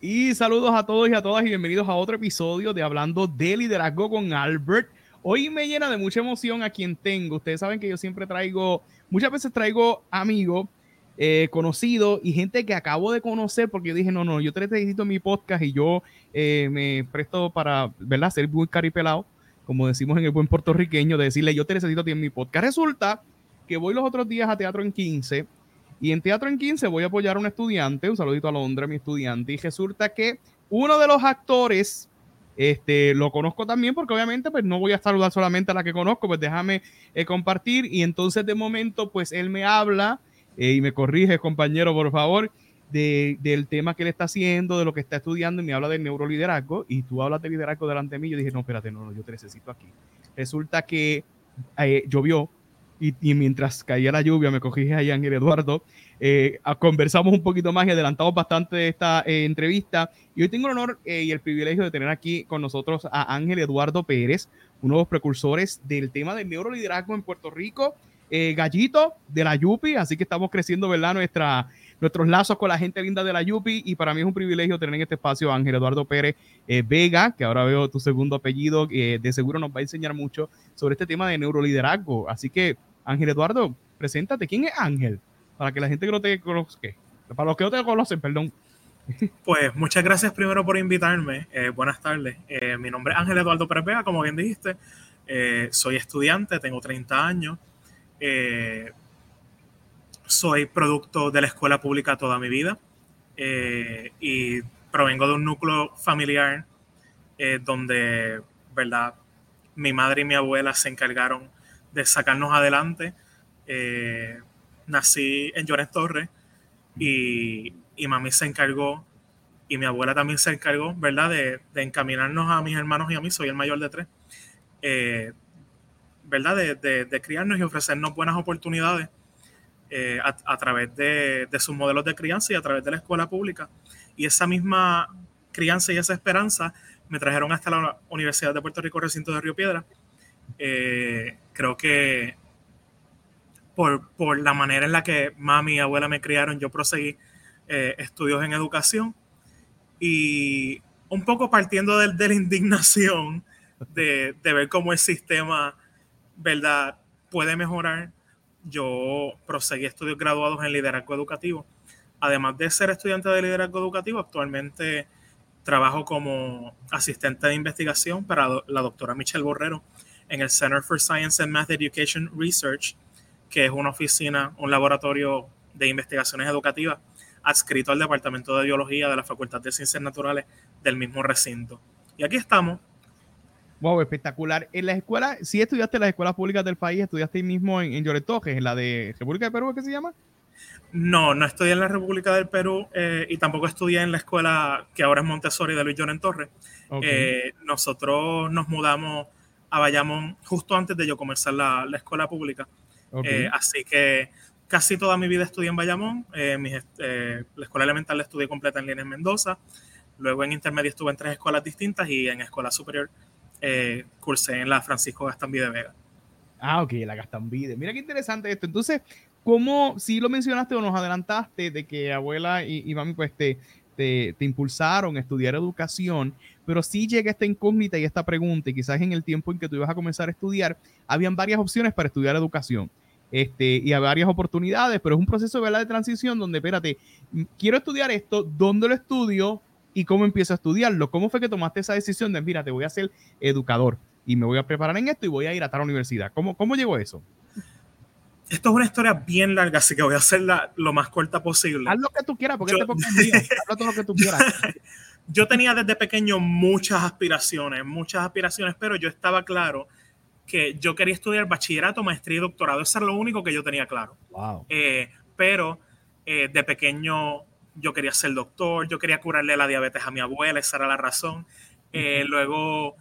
Y saludos a todos y a todas y bienvenidos a otro episodio de Hablando de Liderazgo con Albert. Hoy me llena de mucha emoción a quien tengo. Ustedes saben que yo siempre traigo, muchas veces traigo amigos, eh, conocidos y gente que acabo de conocer porque yo dije, no, no, yo te necesito mi podcast y yo eh, me presto para, ¿verdad? Ser muy caripelado, como decimos en el buen puertorriqueño, de decirle, yo te necesito en mi podcast. Resulta que voy los otros días a Teatro en 15 y en Teatro en 15 voy a apoyar a un estudiante, un saludito a Londra, mi estudiante, y resulta que uno de los actores, este, lo conozco también porque obviamente pues no voy a saludar solamente a la que conozco, pues déjame eh, compartir y entonces de momento pues él me habla eh, y me corrige, compañero, por favor, de, del tema que él está haciendo, de lo que está estudiando y me habla del neuroliderazgo y tú hablas de liderazgo delante de mí. Yo dije, no, espérate, no, no, yo te necesito aquí. Resulta que eh, llovió y, mientras caía la lluvia me cogí a Ángel Eduardo. Eh, conversamos un poquito más y adelantamos bastante esta eh, entrevista. Y hoy tengo el honor eh, y el privilegio de tener aquí con nosotros a Ángel Eduardo Pérez, uno de los precursores del tema del neuroliderazgo en Puerto Rico. gallito de la Yupi, así que estamos creciendo, ¿verdad? Nuestra, nuestros lazos con la gente linda de la Yupi y para mí es un privilegio tener en este espacio a Ángel Eduardo Pérez Vega, que ahora veo tu segundo apellido, que de seguro nos va a enseñar mucho sobre este tema de neuroliderazgo. Así que Ángel Eduardo, preséntate. ¿Quién es Ángel? Para que la gente que no te conozca, para los que no te conocen, perdón. Pues muchas gracias primero por invitarme. Eh, buenas tardes. Eh, mi nombre es Ángel Eduardo Pérez como bien dijiste. Eh, soy estudiante, tengo 30 años. Soy producto de la escuela pública toda mi vida y provengo de un núcleo familiar donde, ¿verdad? Mi madre y mi abuela se encargaron de sacarnos adelante. Eh, nací en Llores Torres y, y, mami se encargó y mi abuela también se encargó, ¿verdad?, de, de encaminarnos a mis hermanos y a mí, soy el mayor de tres, eh, ¿verdad?, de, de, criarnos y ofrecernos buenas oportunidades eh, a, través de, sus modelos de crianza y a través de la escuela pública. Y esa misma crianza y esa esperanza me trajeron hasta la Universidad de Puerto Rico, recinto de Río Piedra, eh, creo que por, por, la manera en la que mami y abuela me criaron, yo proseguí eh, estudios en educación y un poco partiendo de, de la indignación de, de, ver cómo el sistema, ¿verdad?, puede mejorar. Yo proseguí estudios graduados en liderazgo educativo. Además de ser estudiante de liderazgo educativo, actualmente trabajo como asistente de investigación para la doctora Michelle Borrero en el Center for Science and Math Education Research, que es una oficina, un laboratorio de investigaciones educativas adscrito al Departamento de Biología de la Facultad de Ciencias Naturales del mismo recinto. Y aquí estamos. Wow, espectacular. En la escuela, si estudiaste en las escuelas públicas del país, estudiaste ahí mismo en, en en la de República de Perú, ¿qué se llama? No, no estudié en la República del Perú eh, y tampoco estudié en la escuela que ahora es Montessori de Luis Lloren Torres. Eh, nosotros nos mudamos a Bayamón justo antes de yo comenzar la, la escuela pública. Eh, así que casi toda mi vida estudié en Bayamón. Eh, la escuela elemental la estudié completa en Línea Mendoza. Luego en intermedio estuve en tres escuelas distintas y en escuela superior cursé en la Francisco Gastambide Vega. Ah, ok, la Gastambide. Mira qué interesante esto. Entonces, ¿cómo, si lo mencionaste o nos adelantaste de que abuela y, y mami pues te, te, te, impulsaron a estudiar educación, pero sí llega esta incógnita y esta pregunta, y quizás en el tiempo en que tú ibas a comenzar a estudiar, habían varias opciones para estudiar educación. Este, y hay varias oportunidades, pero es un proceso ¿verdad? de transición donde, espérate, quiero estudiar esto, ¿dónde lo estudio y cómo empiezo a estudiarlo? ¿Cómo fue que tomaste esa decisión de, mira, te voy a ser educador y me voy a preparar en esto y voy a ir a tal universidad? ¿Cómo, cómo llegó eso? Esto es una historia bien larga, así que voy a hacerla lo más corta posible. Haz lo que tú quieras, porque yo, este Haz todo lo que tú quieras. yo tenía desde pequeño muchas aspiraciones, muchas aspiraciones, pero yo estaba claro que yo quería estudiar bachillerato, maestría y doctorado. Eso era lo único que yo tenía claro. Wow. Eh, pero eh, de pequeño yo quería ser doctor, yo quería curarle la diabetes a mi abuela, esa era la razón. Eh, luego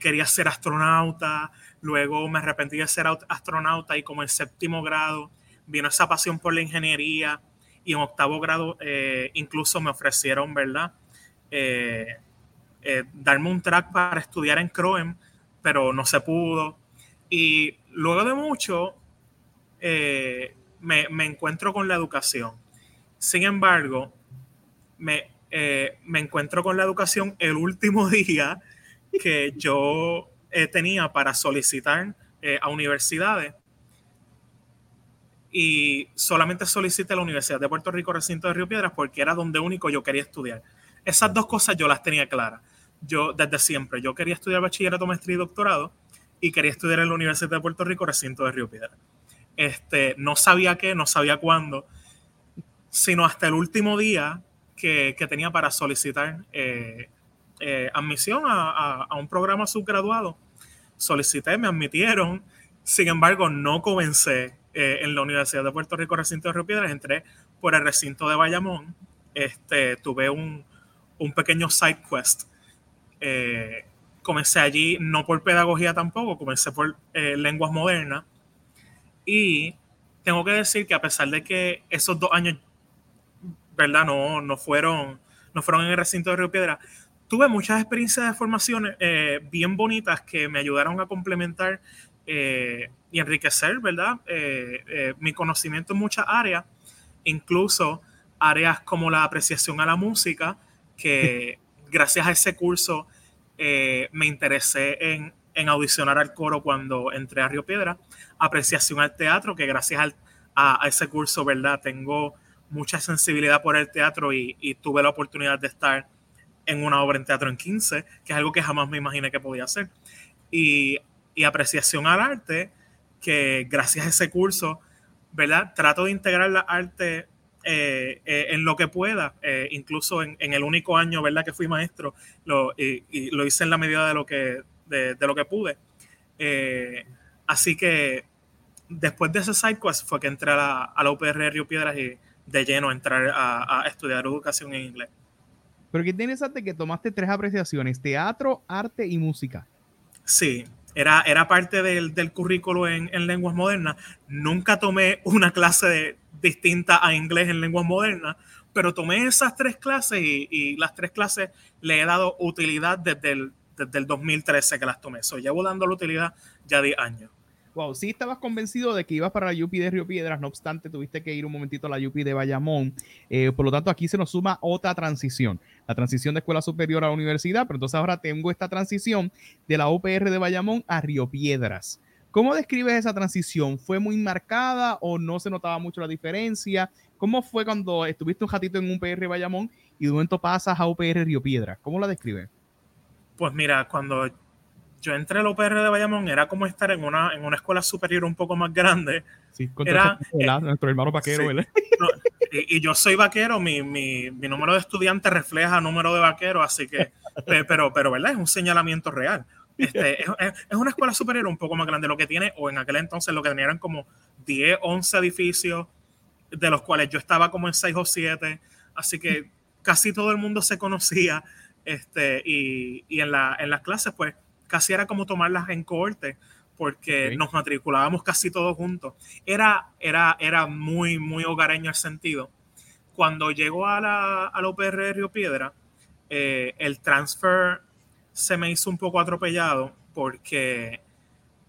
quería ser astronauta, luego me arrepentí de ser astronauta y como en séptimo grado vino esa pasión por la ingeniería y en octavo grado incluso me ofrecieron, ¿verdad? Eh, eh, darme un track para estudiar en Croem, pero no se pudo. Y luego de mucho, eh, me, me, encuentro con la educación. Sin embargo, me, eh, me encuentro con la educación el último día que yo eh, tenía para solicitar eh, a universidades y solamente solicité la Universidad de Puerto Rico, recinto de Río Piedras, porque era donde único yo quería estudiar. Esas dos cosas yo las tenía claras. Yo desde siempre, yo quería estudiar bachillerato, maestría y doctorado y quería estudiar en la Universidad de Puerto Rico, recinto de Río Piedras. Este, no sabía qué, no sabía cuándo, sino hasta el último día que, que tenía para solicitar eh, eh, admisión a, a, un programa subgraduado. Solicité, me admitieron, sin embargo, no comencé eh, en la Universidad de Puerto Rico, recinto de Río Piedras, entré por el recinto de Bayamón. Este, tuve un, un pequeño side quest. comencé allí, no por pedagogía tampoco, comencé por lenguas modernas. Y tengo que decir que a pesar de que esos dos años ¿verdad? No, no, fueron, no fueron en el recinto de Río Piedra. Tuve muchas experiencias de formación eh, bien bonitas que me ayudaron a complementar eh, y enriquecer, ¿verdad? Eh, mi conocimiento en muchas áreas, incluso áreas como la apreciación a la música, que gracias a ese curso me interesé en, en, audicionar al coro cuando entré a Río Piedra, apreciación al teatro, que gracias a, a ese curso, ¿verdad? Tengo mucha sensibilidad por el teatro y, tuve la oportunidad de estar en una obra en teatro en 15, que es algo que jamás me imaginé que podía hacer. Y, apreciación al arte, que gracias a ese curso, ¿verdad? Trato de integrar la arte eh, eh, en lo que pueda, eh, incluso en, el único año, ¿verdad? Que fui maestro, lo, y, lo hice en la medida de lo que, de, lo que pude. así que después de ese side quest fue que entré a la, a la UPR Río Piedras y de lleno entrar a, estudiar educación en inglés. Pero qué interesante que tomaste tres apreciaciones, teatro, arte y música. Sí, era, era parte del, del currículo en, en, lenguas modernas. Nunca tomé una clase distinta a inglés en lenguas modernas, pero tomé esas tres clases y, y, las tres clases le he dado utilidad desde el, desde el 2013 que las tomé. So, llevo dando la utilidad ya de años wow, sí estabas convencido de que ibas para la Yupi de Río Piedras, no obstante, tuviste que ir un momentito a la Yupi de Bayamón. Eh, por lo tanto, aquí se nos suma otra transición, la transición de escuela superior a universidad, pero entonces ahora tengo esta transición de la UPR de Bayamón a Río Piedras. ¿Cómo describes esa transición? ¿Fue muy marcada o no se notaba mucho la diferencia? ¿Cómo fue cuando estuviste un ratito en UPR Bayamón y de momento pasas a UPR Río Piedras? ¿Cómo la describes? Pues mira, cuando yo entré al UPR de Bayamón, era como estar en una, en una escuela superior un poco más grande. Sí, era, eh, nuestro hermano vaquero, y, yo soy vaquero, mi, mi, mi, número de estudiantes refleja número de vaquero, así que, pero, pero, ¿verdad? Es un señalamiento real. Este, es, es, una escuela superior un poco más grande, lo que tiene, o en aquel entonces lo que tenía eran como 10, 11 edificios, de los cuales yo estaba como en 6 o 7, así que casi todo el mundo se conocía, este, y, y en, la, en las clases, pues, casi era como tomarlas en corte porque nos matriculábamos casi todos juntos. Era, era, era muy, muy hogareño el sentido. Cuando llegó a la, a la UPR de Río Piedra, eh, el transfer se me hizo un poco atropellado porque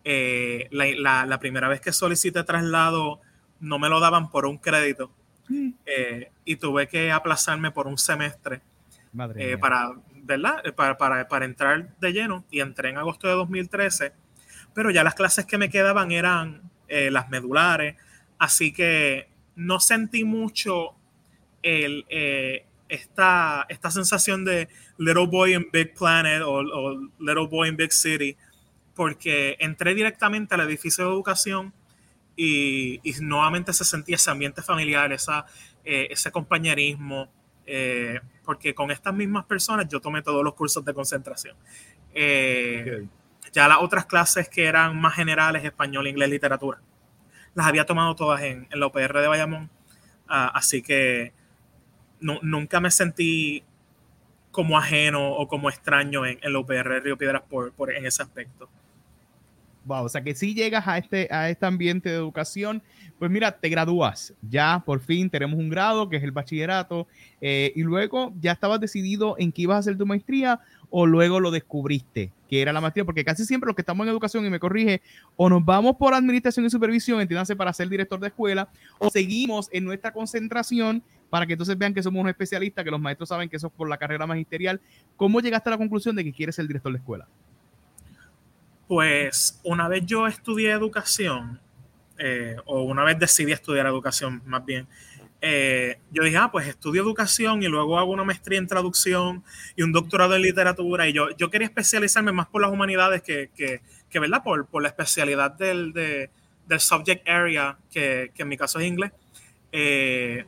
eh, la, la, primera vez que solicité traslado no me lo daban por un crédito mm. eh, y tuve que aplazarme por un semestre para ¿verdad? Eh, para, para, para, entrar de lleno y entré en agosto de 2013, pero ya las clases que me quedaban eran eh, las medulares, así que no sentí mucho el, eh, esta, esta sensación de Little Boy in Big Planet o, Little Boy in Big City, porque entré directamente al edificio de educación y, y nuevamente se sentía ese ambiente familiar, esa, ese compañerismo. Eh, porque con estas mismas personas yo tomé todos los cursos de concentración. Eh, ya las otras clases que eran más generales, español, inglés, literatura, las había tomado todas en, en la UPR de Bayamón, ah, así que nunca me sentí como ajeno o como extraño en, en la UPR de Río Piedras por, por, en ese aspecto. Wow, o sea que si llegas a este, a este ambiente de educación pues mira, te gradúas, ya por fin tenemos un grado que es el bachillerato, eh, y luego ya estabas decidido en qué ibas a hacer tu maestría o luego lo descubriste que era la maestría, porque casi siempre los que estamos en educación, y me corrige, o nos vamos por administración y supervisión, entiéndase para ser director de escuela, o seguimos en nuestra concentración para que entonces vean que somos un especialista, que los maestros saben que eso es por la carrera magisterial. ¿Cómo llegaste a la conclusión de que quieres ser director de escuela? Pues una vez yo estudié educación, eh, o una vez decidí estudiar educación más bien, eh, yo dije, ah, pues estudio educación y luego hago una maestría en traducción y un doctorado en literatura. Y yo, yo quería especializarme más por las humanidades que, que, que ¿verdad? Por, por, la especialidad del, de, del subject area, que, que, en mi caso es inglés. Eh,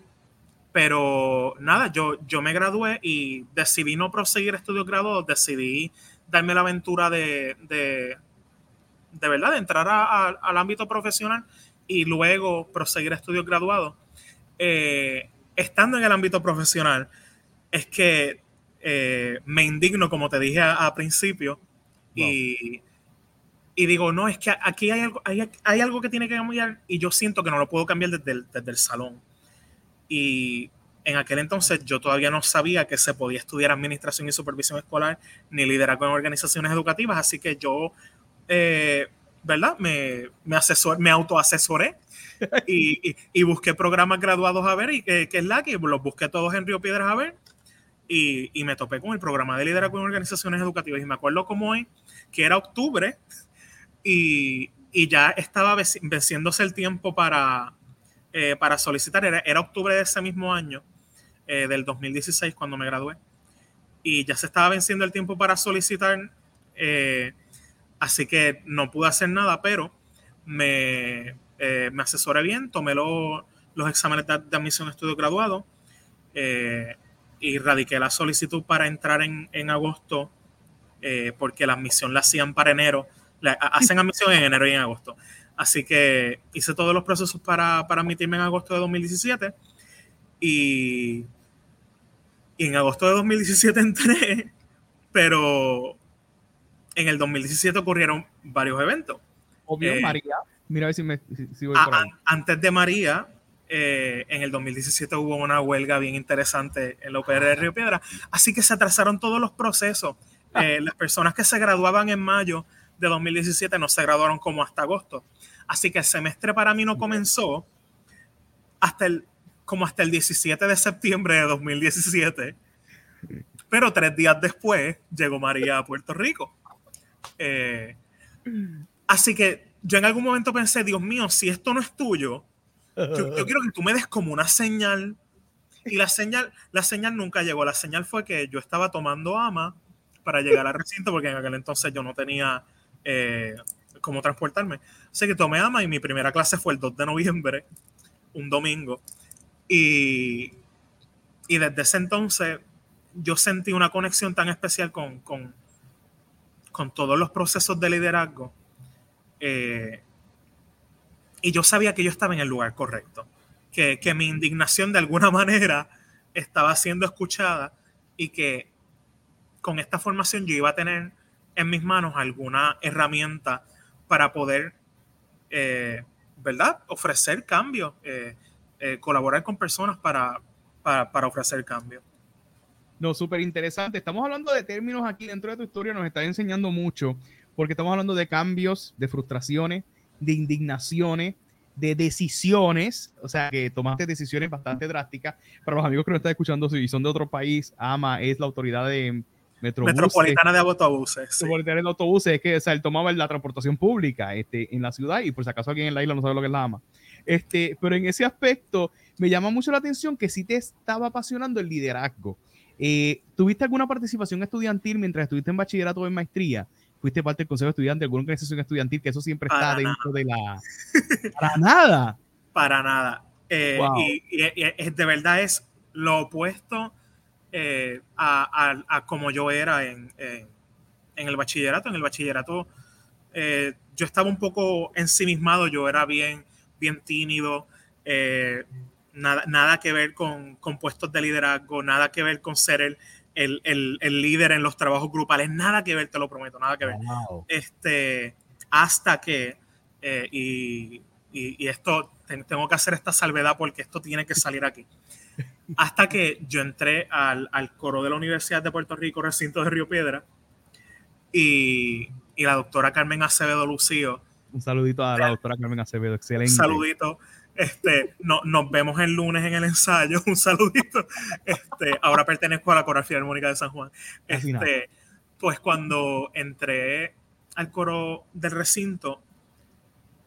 pero nada, yo, yo me gradué y decidí no proseguir estudios graduados, decidí darme la aventura de, de, de verdad, de entrar a, a, al ámbito profesional y luego proseguir estudios graduados. Eh, estando en el ámbito profesional, es que eh, me indigno, como te dije a, a principio, wow. y, y, digo, no, es que aquí hay algo, hay, hay, algo que tiene que cambiar y yo siento que no lo puedo cambiar desde el, desde el salón. Y en aquel entonces yo todavía no sabía que se podía estudiar administración y supervisión escolar ni liderazgo en organizaciones educativas, así que yo, eh, ¿verdad? Me, me, asesor, me autoasesoré y, y, busqué programas graduados a ver, y que, que, es la que los busqué todos en Río Piedras a ver, y, y, me topé con el programa de liderazgo en organizaciones educativas. Y me acuerdo como hoy, que era octubre, y, y ya estaba venciéndose el tiempo para, eh, para solicitar. Era, era, octubre de ese mismo año, eh, del 2016, cuando me gradué. Y ya se estaba venciendo el tiempo para solicitar, eh, así que no pude hacer nada, pero me, eh, me asesoré bien, tomé lo, los exámenes de, de, admisión a estudio graduado eh, y radiqué la solicitud para entrar en, en agosto, eh, porque la admisión la hacían para enero, la, hacen admisión en enero y en agosto. Así que hice todos los procesos para, para admitirme en agosto de 2017 y, y en agosto de 2017 entré, pero en el 2017 ocurrieron varios eventos. Obvio, eh, María. Mira a ver si, me, si, si voy por ahí. Antes de María, eh, en el 2017 hubo una huelga bien interesante en la UPR de Río Piedra, así que se atrasaron todos los procesos. Ah. Eh, las personas que se graduaban en mayo de 2017 no se graduaron como hasta agosto. Así que el semestre para mí no comenzó hasta el, como hasta el 17 de septiembre de 2017. Pero tres días después llegó María a Puerto Rico. Eh, así que yo en algún momento pensé, Dios mío, si esto no es tuyo, yo, quiero que tú me des como una señal. Y la señal, la señal nunca llegó. La señal fue que yo estaba tomando ama para llegar al recinto, porque en aquel entonces yo no tenía eh, cómo transportarme. Así que tomé ama y mi primera clase fue el 2 de noviembre, un domingo. Y, y desde ese entonces yo sentí una conexión tan especial con, con, con todos los procesos de liderazgo eh, y yo sabía que yo estaba en el lugar correcto, que, que mi indignación de alguna manera estaba siendo escuchada y que con esta formación yo iba a tener en mis manos alguna herramienta para poder, eh, ¿verdad?, ofrecer cambios, eh, colaborar con personas para, para, para ofrecer cambios. No, súper interesante. Estamos hablando de términos aquí dentro de tu historia, nos está enseñando mucho porque estamos hablando de cambios, de frustraciones, de indignaciones, de decisiones, o sea, que tomaste decisiones bastante drásticas. Para los amigos que nos están escuchando, si son de otro país, AMA es la autoridad de Metrobús, Metropolitana de Autobuses. Sí. Metropolitana de Autobuses, es que o sea, él tomaba la transportación pública este, en la ciudad y por si acaso alguien en la isla no sabe lo que es la AMA. Este, pero en ese aspecto me llama mucho la atención que sí te estaba apasionando el liderazgo. Eh, ¿Tuviste alguna participación estudiantil mientras estuviste en bachillerato o en maestría? fuiste parte del consejo de estudiantes de alguna organización estudiantil, que eso siempre está dentro nada. de la... Para nada. Para nada. Eh, wow. y, y, y, de verdad es lo opuesto eh, a, a, a, como yo era en, en, en, el bachillerato. En el bachillerato eh, yo estaba un poco ensimismado, yo era bien, bien tímido, eh, nada, nada que ver con, con puestos de liderazgo, nada que ver con ser el el, el, el, líder en los trabajos grupales. Nada que ver, te lo prometo, nada que ver. Wow. Este, hasta que, eh, y, y, y, esto, tengo que hacer esta salvedad porque esto tiene que salir aquí. Hasta que yo entré al, al coro de la Universidad de Puerto Rico, recinto de Río Piedra, y, y la doctora Carmen Acevedo Lucío. Un saludito a la doctora Carmen Acevedo, excelente. Un saludito. Este, no, nos vemos el lunes en el ensayo. Un saludito. Este, ahora pertenezco a la Coral Filarmónica de San Juan. Este, pues cuando entré al coro del recinto,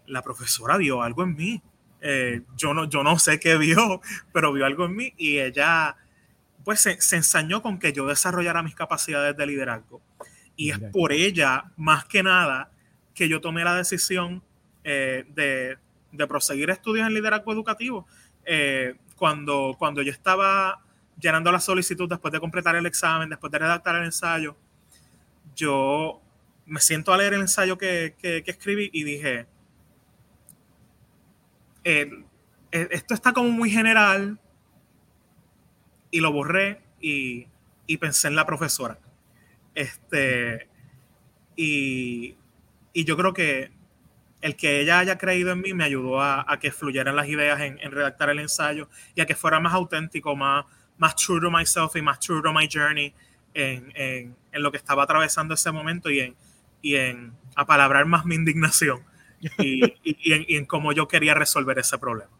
la profesora vio algo en mí. Eh, yo, no, yo no sé qué vio, pero vio algo en mí y ella pues se, se ensañó con que yo desarrollara mis capacidades de liderazgo. Y es por ella, más que nada, que yo tomé la decisión eh, de, de, proseguir estudios en liderazgo educativo. Eh, cuando, cuando yo estaba llenando la solicitud después de completar el examen, después de redactar el ensayo, yo me siento a leer el ensayo que, que, que escribí y dije, eh, esto está como muy general y lo borré y, y, pensé en la profesora. Este, y, y, yo creo que el que ella haya creído en mí me ayudó a, que fluyeran las ideas en, redactar el ensayo y a que fuera más auténtico, más, más true to myself y más true to my journey en, en, lo que estaba atravesando ese momento y en, y en apalabrar más mi indignación y, y, en, cómo yo quería resolver ese problema.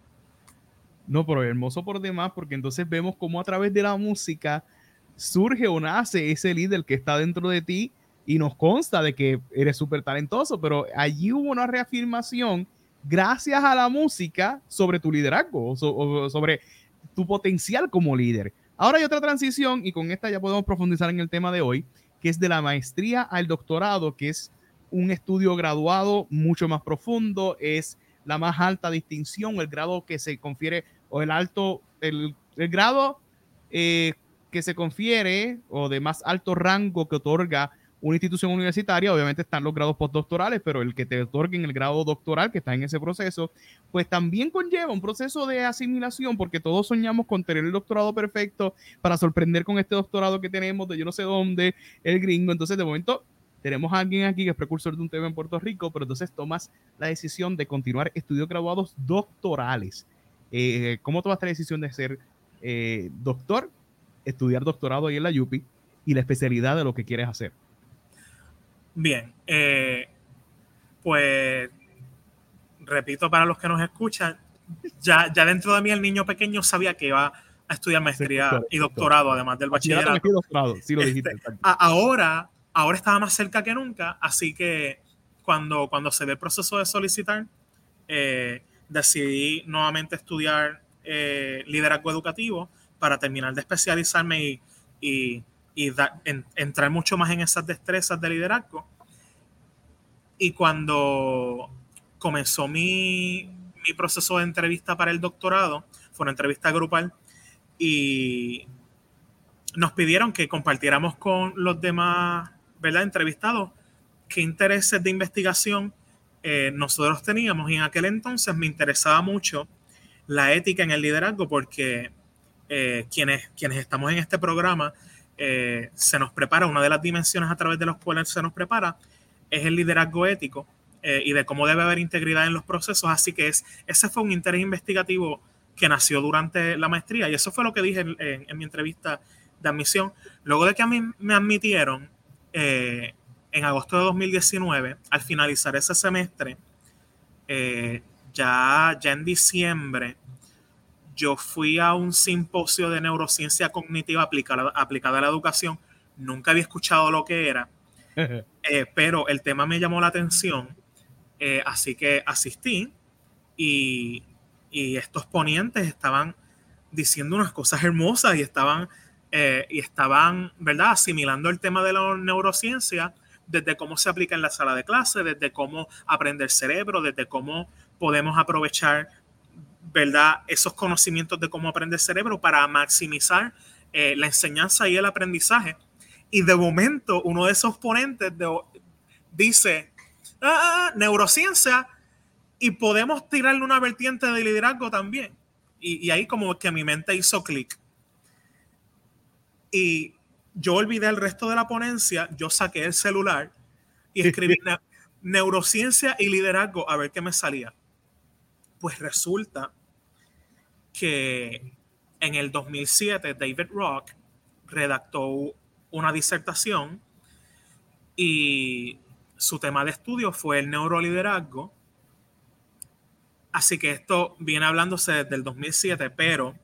No, pero hermoso por demás, porque entonces vemos cómo a través de la música surge o nace ese líder que está dentro de ti y nos consta de que eres súper talentoso, pero allí hubo una reafirmación gracias a la música sobre tu liderazgo o, o sobre tu potencial como líder. Ahora hay otra transición y con esta ya podemos profundizar en el tema de hoy, que es de la maestría al doctorado, que es un estudio graduado mucho más profundo, es la más alta distinción, el grado que se confiere, o el alto, el, el grado eh, que se confiere, o de más alto rango que otorga una institución universitaria, obviamente están los grados postdoctorales, pero el que te otorguen el grado doctoral, que está en ese proceso, pues también conlleva un proceso de asimilación, porque todos soñamos con tener el doctorado perfecto para sorprender con este doctorado que tenemos de yo no sé dónde, el gringo. Entonces, de momento, tenemos a alguien aquí que es precursor de un tema en Puerto Rico, pero entonces tomas la decisión de continuar estudios graduados doctorales. Eh, ¿Cómo tomas la decisión de ser eh, doctor, estudiar doctorado ahí en la UPI y la especialidad de lo que quieres hacer? Bien, eh, pues repito para los que nos escuchan, ya, ya dentro de mí el niño pequeño sabía que iba a estudiar maestría y doctorado, además del bachillerato. Doctorado, sí lo dijiste. Este, ahora ahora estaba más cerca que nunca, así que cuando, cuando se ve el proceso de solicitar, eh, decidí nuevamente estudiar eh, liderazgo educativo para terminar de especializarme y, y, y entrar mucho más en esas destrezas de liderazgo. Y cuando comenzó mi, mi proceso de entrevista para el doctorado, fue una entrevista grupal, y nos pidieron que compartiéramos con los demás ¿verdad? entrevistados qué intereses de investigación eh, nosotros teníamos y en aquel entonces me interesaba mucho la ética en el liderazgo porque eh, quienes, quienes estamos en este programa eh, se nos prepara, una de las dimensiones a través de las cuales se nos prepara es el liderazgo ético y de cómo debe haber integridad en los procesos, así que es, ese fue un interés investigativo que nació durante la maestría y eso fue lo que dije en, mi entrevista de admisión. Luego de que a mí me admitieron, eh, en agosto de 2019, al finalizar ese semestre, eh, ya en diciembre, yo fui a un simposio de neurociencia cognitiva aplicada, aplicada a la educación. Nunca había escuchado lo que era, eh, pero el tema me llamó la atención, así que asistí y, y estos ponentes estaban diciendo unas cosas hermosas y estaban eh, y estaban, ¿verdad?, asimilando el tema de la neurociencia desde cómo se aplica en la sala de clase, desde cómo aprender cerebro, desde cómo podemos aprovechar, ¿verdad?, esos conocimientos de cómo aprender el cerebro para maximizar eh, la enseñanza y el aprendizaje. Y de momento, uno de esos ponentes dice, ah, ah, neurociencia, y podemos tirarle una vertiente de liderazgo también. Y, y ahí como que mi mente hizo clic. Y yo olvidé el resto de la ponencia, yo saqué el celular y escribí neurociencia y liderazgo a ver qué me salía. Pues resulta que en el 2007 David Rock redactó una disertación y su tema de estudio fue el neuroliderazgo Así que esto viene hablándose desde el 2007, pero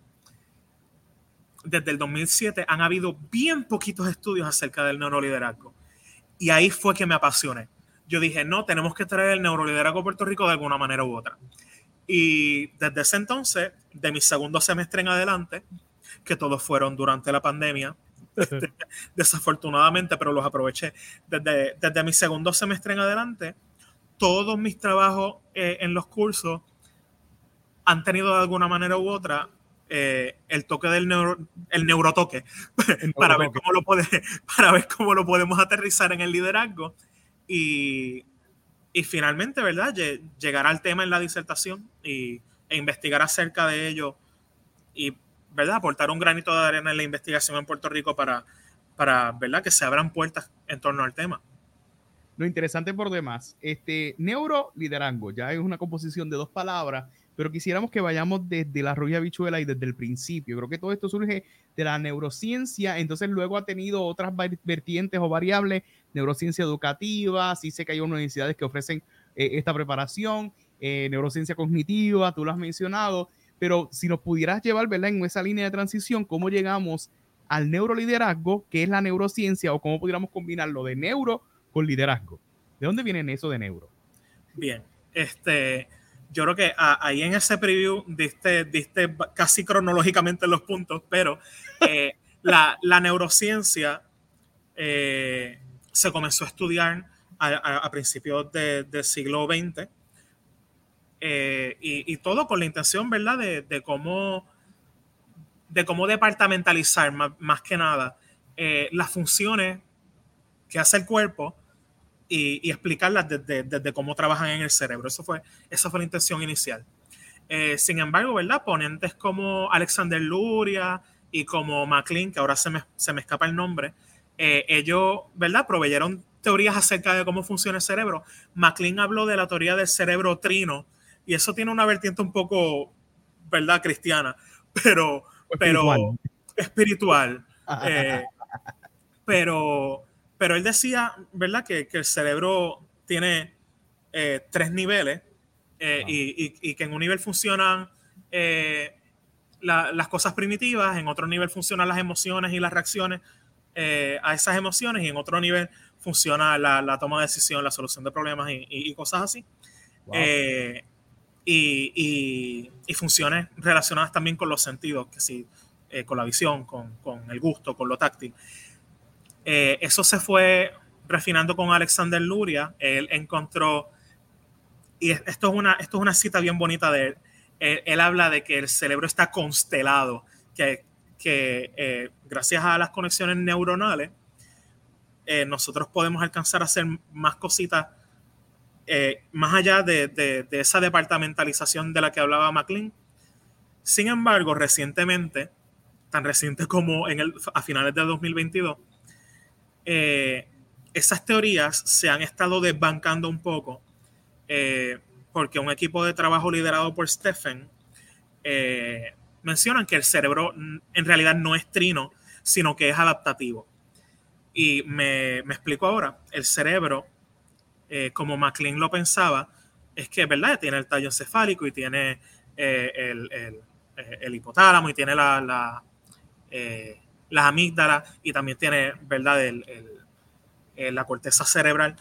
desde el 2007 han habido bien poquitos estudios acerca del neuroliderazgo. Y ahí fue que me apasioné. Yo dije, no, tenemos que traer el neuroliderazgo a Puerto Rico de alguna manera u otra. Y desde ese entonces, de mi segundo semestre en adelante, que todos fueron durante la pandemia, desafortunadamente, pero los aproveché. Desde, desde mi segundo semestre en adelante, todos mis trabajos eh, en los cursos han tenido de alguna manera u otra eh, el toque del neuro, el neurotoque, para, ver cómo lo puede, para ver cómo lo podemos aterrizar en el liderazgo. Y, y finalmente, ¿verdad? Llegar al tema en la disertación y, e investigar acerca de ello y, ¿verdad? Aportar un granito de arena en la investigación en Puerto Rico para, para ¿verdad? Que se abran puertas en torno al tema. Lo interesante por demás, este neuroliderazgo ya es una composición de dos palabras pero quisiéramos que vayamos desde la rubia bichuela y desde el principio. Creo que todo esto surge de la neurociencia, entonces luego ha tenido otras vertientes o variables, neurociencia educativa, sí sé que hay universidades que ofrecen eh, esta preparación, eh, neurociencia cognitiva, tú lo has mencionado, pero si nos pudieras llevar, ¿verdad? En esa línea de transición, ¿cómo llegamos al neuroliderazgo, que es la neurociencia, o cómo pudiéramos combinar lo de neuro con liderazgo? ¿De dónde viene eso de neuro? Bien, este, yo creo que ahí en ese preview diste, diste casi cronológicamente los puntos, pero eh, la, neurociencia eh, se comenzó a estudiar a, principios del siglo XX eh, y, todo con la intención, ¿verdad?, de, cómo, de cómo departamentalizar más que nada las funciones que hace el cuerpo y, explicarlas desde, cómo trabajan en el cerebro. Eso fue, esa fue la intención inicial. Eh, sin embargo, ¿verdad? Ponentes como Alexander Luria y como MacLean, que ahora se me, se me escapa el nombre, eh, ellos, ¿verdad? Proveyeron teorías acerca de cómo funciona el cerebro. MacLean habló de la teoría del cerebro trino y eso tiene una vertiente un poco, ¿verdad? Cristiana, pero, pero espiritual. Eh, pero pero él decía, ¿verdad?, que, el cerebro tiene eh, tres niveles eh, y, que en un nivel funcionan eh, las cosas primitivas, en otro nivel funcionan las emociones y las reacciones a esas emociones y en otro nivel funciona la, toma de decisión, la solución de problemas y, cosas así. y, funciones relacionadas también con los sentidos, que sí, con la visión, con, con el gusto, con lo táctil. Eh, eso se fue refinando con Alexander Luria. Él encontró, y esto es una, esto es una cita bien bonita de él. Él, habla de que el cerebro está constelado, que, que eh, gracias a las conexiones neuronales, eh, nosotros podemos alcanzar a hacer más cositas más allá de, de, de, esa departamentalización de la que hablaba McLean. Sin embargo, recientemente, tan reciente como en el, a finales de 2022, eh, esas teorías se han estado desbancando un poco eh, porque un equipo de trabajo liderado por Stephen eh, mencionan que el cerebro en realidad no es trino, sino que es adaptativo. Y me, explico ahora, el cerebro, como MacLean lo pensaba, es que, ¿verdad? Tiene el tallo encefálico y tiene el, hipotálamo y tiene la, la las amígdalas y también tiene, ¿verdad?, el, eh, la corteza cerebral.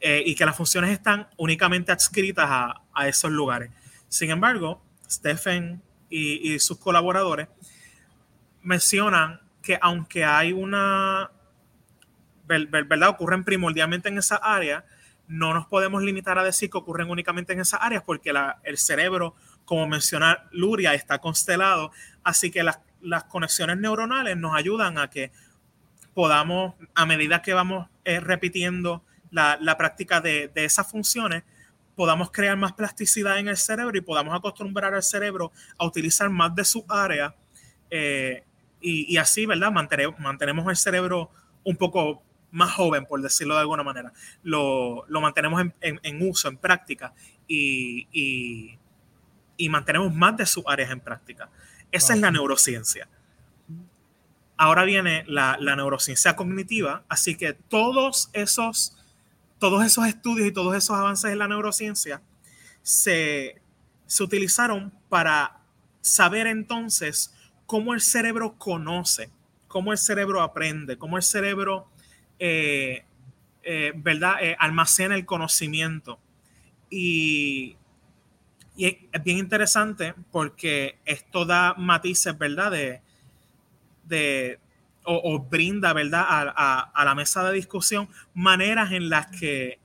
Eh, y que las funciones están únicamente adscritas a, a esos lugares. Sin embargo, Stephen y, sus colaboradores mencionan que aunque hay una, ¿verdad? Ocurren primordialmente en esa área, no nos podemos limitar a decir que ocurren únicamente en esas áreas porque el cerebro, como menciona Luria, está constelado, así que las conexiones neuronales nos ayudan a que podamos, a medida que vamos eh, repitiendo la, práctica de, esas funciones, podamos crear más plasticidad en el cerebro y podamos acostumbrar al cerebro a utilizar más de su área eh, y, así, ¿verdad? mantenemos el cerebro un poco más joven, por decirlo de alguna manera. Lo, mantenemos en, uso, en práctica y, y mantenemos más de sus áreas en práctica. Esa es la neurociencia. Ahora viene la, neurociencia cognitiva, así que todos esos, todos esos estudios y todos esos avances en la neurociencia se, se utilizaron para saber entonces cómo el cerebro conoce, cómo el cerebro aprende, cómo el cerebro, eh, eh, ¿verdad?, eh, almacena el conocimiento. Y, es bien interesante porque esto da matices, ¿verdad?, de, o, brinda, ¿verdad?, a, la mesa de discusión maneras en las que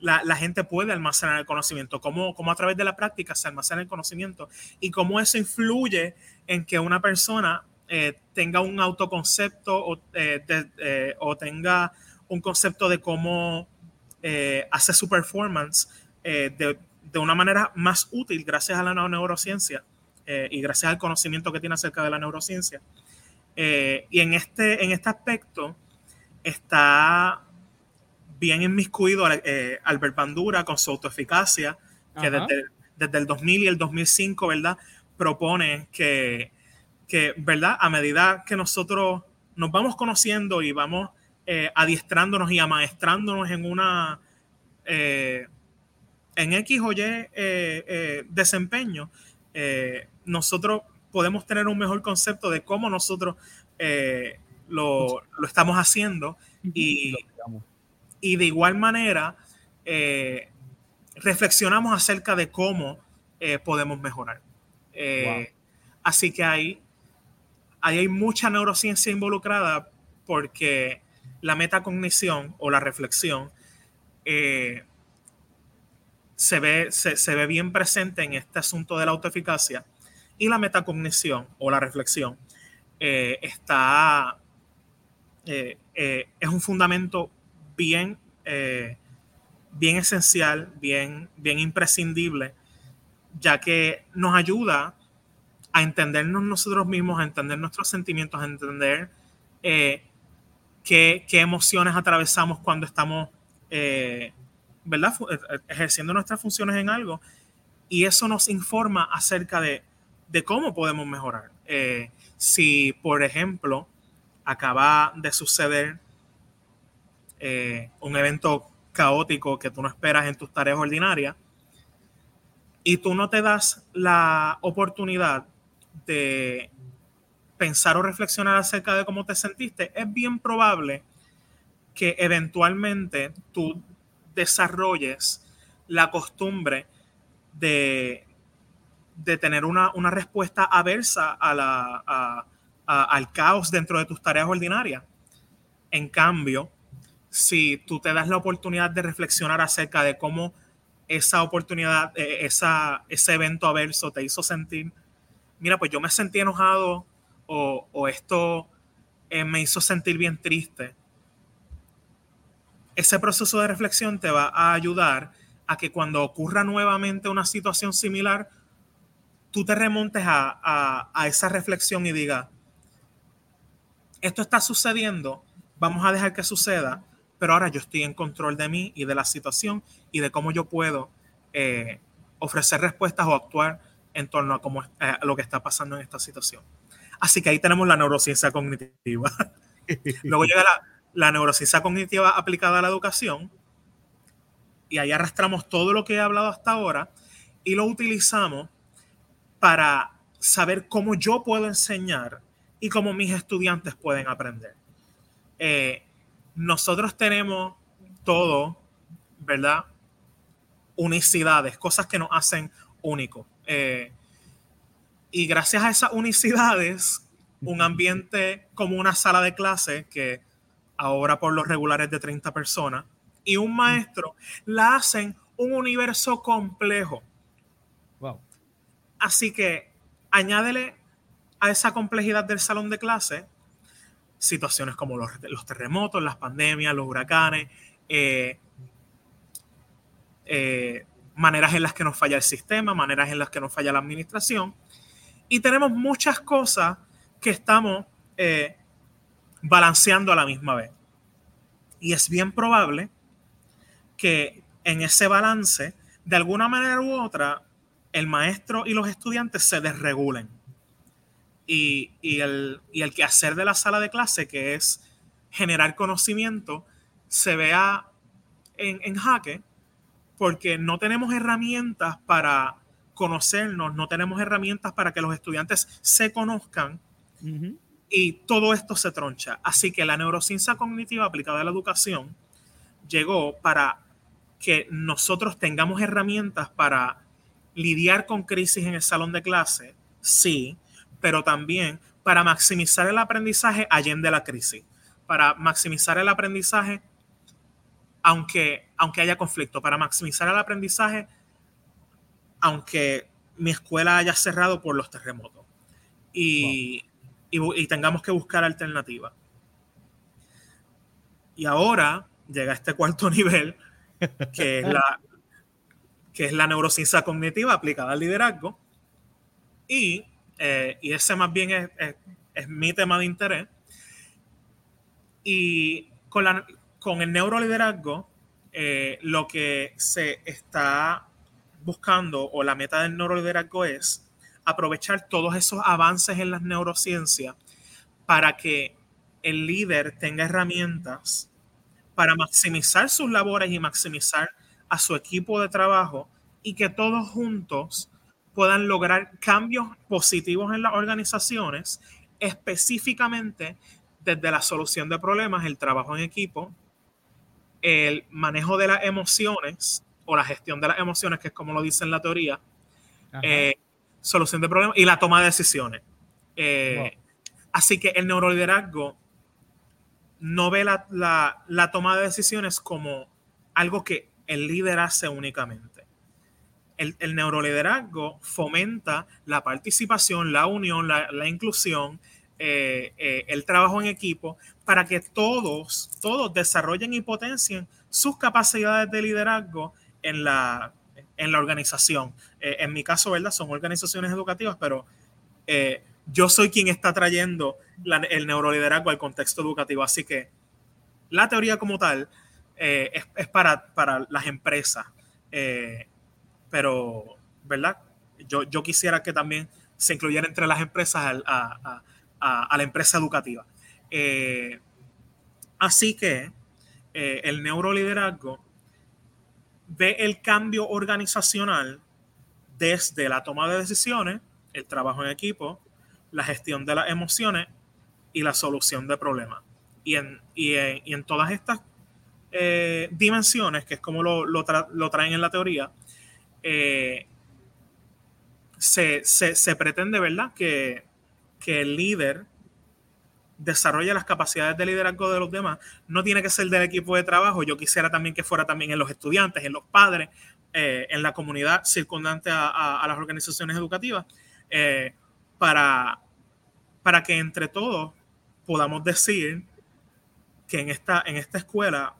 la, gente puede almacenar el conocimiento, cómo, cómo, a través de la práctica se almacena el conocimiento y cómo eso influye en que una persona eh, tenga un autoconcepto o, eh, eh, o, tenga un concepto de cómo hace su performance de, de, una manera más útil gracias a la neurociencia y gracias al conocimiento que tiene acerca de la neurociencia. Y en este, en este aspecto está bien inmiscuido eh, Albert Bandura con su autoeficacia, que desde, desde, el 2000 y el 2005, ¿verdad? Propone que, que, ¿verdad? A medida que nosotros nos vamos conociendo y vamos eh, adiestrándonos y amaestrándonos en una... Eh, en X o Y desempeño, nosotros podemos tener un mejor concepto de cómo nosotros lo, lo, estamos haciendo y, y de igual manera eh, reflexionamos acerca de cómo eh, podemos mejorar. Eh, así que ahí, hay mucha neurociencia involucrada porque la metacognición o la reflexión se, ve, se, ve bien presente en este asunto de la autoeficacia y la metacognición o la reflexión está, es un fundamento bien, eh, bien esencial, bien, bien imprescindible, ya que nos ayuda a entendernos nosotros mismos, a entender nuestros sentimientos, a entender eh, qué, emociones atravesamos cuando estamos, eh, ¿verdad? Ejerciendo nuestras funciones en algo. Y eso nos informa acerca de, de cómo podemos mejorar. si, por ejemplo, acaba de suceder eh, un evento caótico que tú no esperas en tus tareas ordinarias y tú no te das la oportunidad de pensar o reflexionar acerca de cómo te sentiste, es bien probable que eventualmente tú desarrolles la costumbre de, de tener una, respuesta aversa a la, al caos dentro de tus tareas ordinarias. En cambio, si tú te das la oportunidad de reflexionar acerca de cómo esa oportunidad, eh, esa, ese evento averso te hizo sentir, mira, pues yo me sentí enojado o, esto eh, me hizo sentir bien triste. Ese proceso de reflexión te va a ayudar a que cuando ocurra nuevamente una situación similar, tú te remontes a, a esa reflexión y digas, esto está sucediendo, vamos a dejar que suceda, pero ahora yo estoy en control de mí y de la situación y de cómo yo puedo eh, ofrecer respuestas o actuar en torno a, cómo, eh, lo que está pasando en esta situación. Así que ahí tenemos la neurociencia cognitiva. Luego llega la, la neurociencia cognitiva aplicada a la educación y ahí arrastramos todo lo que he hablado hasta ahora y lo utilizamos para saber cómo yo puedo enseñar y cómo mis estudiantes pueden aprender. Eh, nosotros tenemos todo, ¿verdad? Unicidades, cosas que nos hacen únicos. Eh, y gracias a esas unicidades, un ambiente como una sala de clase, que ahora por los regulares de 30 personas, y un maestro, la hacen un universo complejo. Así que añádele a esa complejidad del salón de clase situaciones como los, terremotos, las pandemias, los huracanes, eh, eh, maneras en las que nos falla el sistema, maneras en las que nos falla la administración. Y tenemos muchas cosas que estamos eh, balanceando a la misma vez. Y es bien probable que en ese balance, de alguna manera u otra, el maestro y los estudiantes se desregulen y, el, y el quehacer de la sala de clase, que es generar conocimiento, se vea en, jaque porque no tenemos herramientas para conocernos, no tenemos herramientas para que los estudiantes se conozcan y todo esto se troncha. Así que la neurociencia cognitiva aplicada a la educación llegó para que nosotros tengamos herramientas para lidiar con crisis en el salón de clase, sí, pero también para maximizar el aprendizaje allende la crisis, para maximizar el aprendizaje aunque, aunque haya conflicto, para maximizar el aprendizaje aunque mi escuela haya cerrado por los terremotos. Y, y, tengamos que buscar alternativas. Y ahora llega este cuarto nivel, que es la, que es la neurociencia cognitiva aplicada al liderazgo. Y, eh, y ese más bien es, es, mi tema de interés. Y con, la, con el neuroliderazgo, eh, lo que se está buscando o la meta del neuroliderazgo es aprovechar todos esos avances en las neurociencias para que el líder tenga herramientas para maximizar sus labores y maximizar a su equipo de trabajo y que todos juntos puedan lograr cambios positivos en las organizaciones, específicamente desde la solución de problemas, el trabajo en equipo, el manejo de las emociones o la gestión de las emociones, que es como lo dice en la teoría, eh, solución de problemas y la toma de decisiones. Eh, así que el neuroliderazgo no ve la, toma de decisiones como algo que el líder hace únicamente. El, el neuroliderazgo fomenta la participación, la unión, la, inclusión, eh, el trabajo en equipo, para que todos, todos desarrollen y potencien sus capacidades de liderazgo en la, en la organización. Eh, en mi caso, ¿verdad? Son organizaciones educativas, pero eh, yo soy quien está trayendo el neuroliderazgo al contexto educativo. Así que la teoría como tal eh, es, para, para, las empresas. pero, ¿verdad? Yo, yo, quisiera que también se incluyera entre las empresas a, a la empresa educativa. así que el neuroliderazgo ve el cambio organizacional desde la toma de decisiones, el trabajo en equipo, la gestión de las emociones y la solución de problemas. Y en, y en, todas estas eh, dimensiones, que es como lo, traen en la teoría, eh, se, pretende, ¿verdad?, que, que el líder desarrolla las capacidades de liderazgo de los demás, no tiene que ser del equipo de trabajo. Yo quisiera también que fuera también en los estudiantes, en los padres, eh, en la comunidad circundante a, las organizaciones educativas, para, para que entre todos podamos decir que en esta, en esta escuela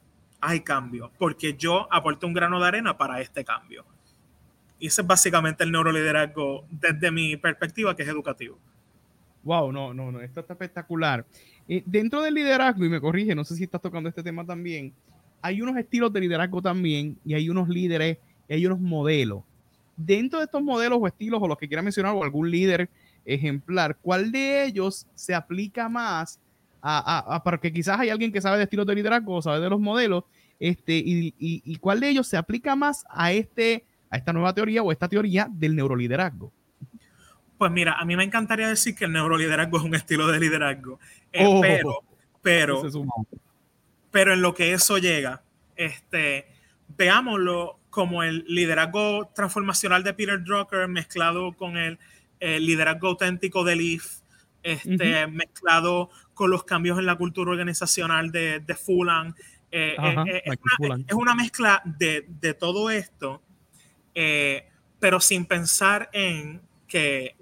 hay cambio, porque yo aporto un grano de arena para este cambio. Y ese es básicamente el neuroliderazgo desde mi perspectiva, que es educativo. Wow, no, no, no, esto está espectacular. Eh, dentro del liderazgo, y me corrige, no sé si estás tocando este tema también, hay unos estilos de liderazgo también, y hay unos líderes, y hay unos modelos. Dentro de estos modelos o estilos, o los que quiera mencionar, o algún líder ejemplar, ¿cuál de ellos se aplica más a, a, porque quizás hay alguien que sabe de estilos de liderazgo o sabe de los modelos, este, y, y, y, cuál de ellos se aplica más a, este, a esta nueva teoría o esta teoría del neuroliderazgo? Pues mira, a mí me encantaría decir que el neuroliderazgo es un estilo de liderazgo, eh, oh. pero, pero, pero en lo que eso llega, este, veámoslo como el liderazgo transformacional de Peter Drucker mezclado con el, liderazgo auténtico de Leaf, este, mezclado con los cambios en la cultura organizacional de, de Fulan. Eh, eh, es, una, mezcla de, de todo esto, pero sin pensar en que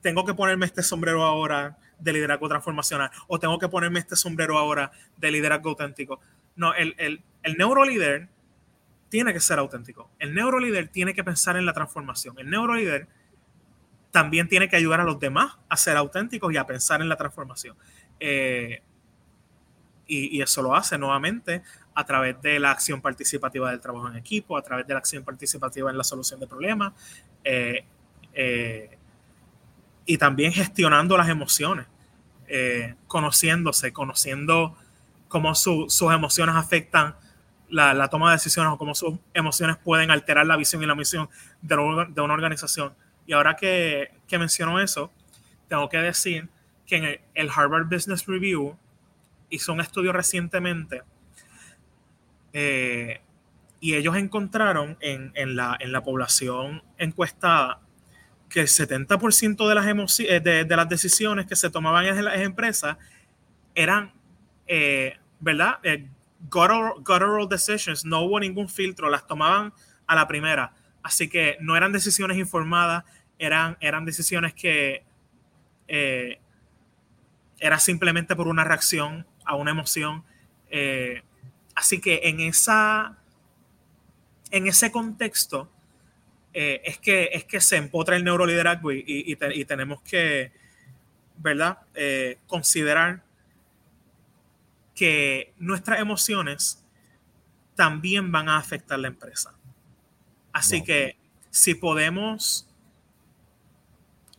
tengo que ponerme este sombrero ahora de liderazgo transformacional o tengo que ponerme este sombrero ahora de liderazgo auténtico. No, el, el, el neurolíder tiene que ser auténtico. El neurolíder tiene que pensar en la transformación. El neurolíder también tiene que ayudar a los demás a ser auténticos y a pensar en la transformación. Eh, y, eso lo hace nuevamente a través de la acción participativa del trabajo en equipo, a través de la acción participativa en la solución de problemas. Eh, eh, y también gestionando las emociones, eh, conociéndose, conociendo cómo sus emociones afectan la, toma de decisiones o cómo sus emociones pueden alterar la visión y la misión de, una organización. Y ahora que, que, menciono eso, tengo que decir que en el, Harvard Business Review hizo un estudio recientemente eh, y ellos encontraron en, en, la, en, la, población encuestada que el 70% de las, eh, de, de, las decisiones que se tomaban en las empresas eran, eh, ¿verdad? guttural, decisions, no hubo ningún filtro, las tomaban a la primera. Así que no eran decisiones informadas, eran, eran decisiones que eh, era simplemente por una reacción a una emoción. Eh, así que en, esa, en ese contexto eh, es, que, es que se empotra el neuroliderazgo y, y, tenemos que, ¿verdad? considerar que nuestras emociones también van a afectar la empresa. Así que si podemos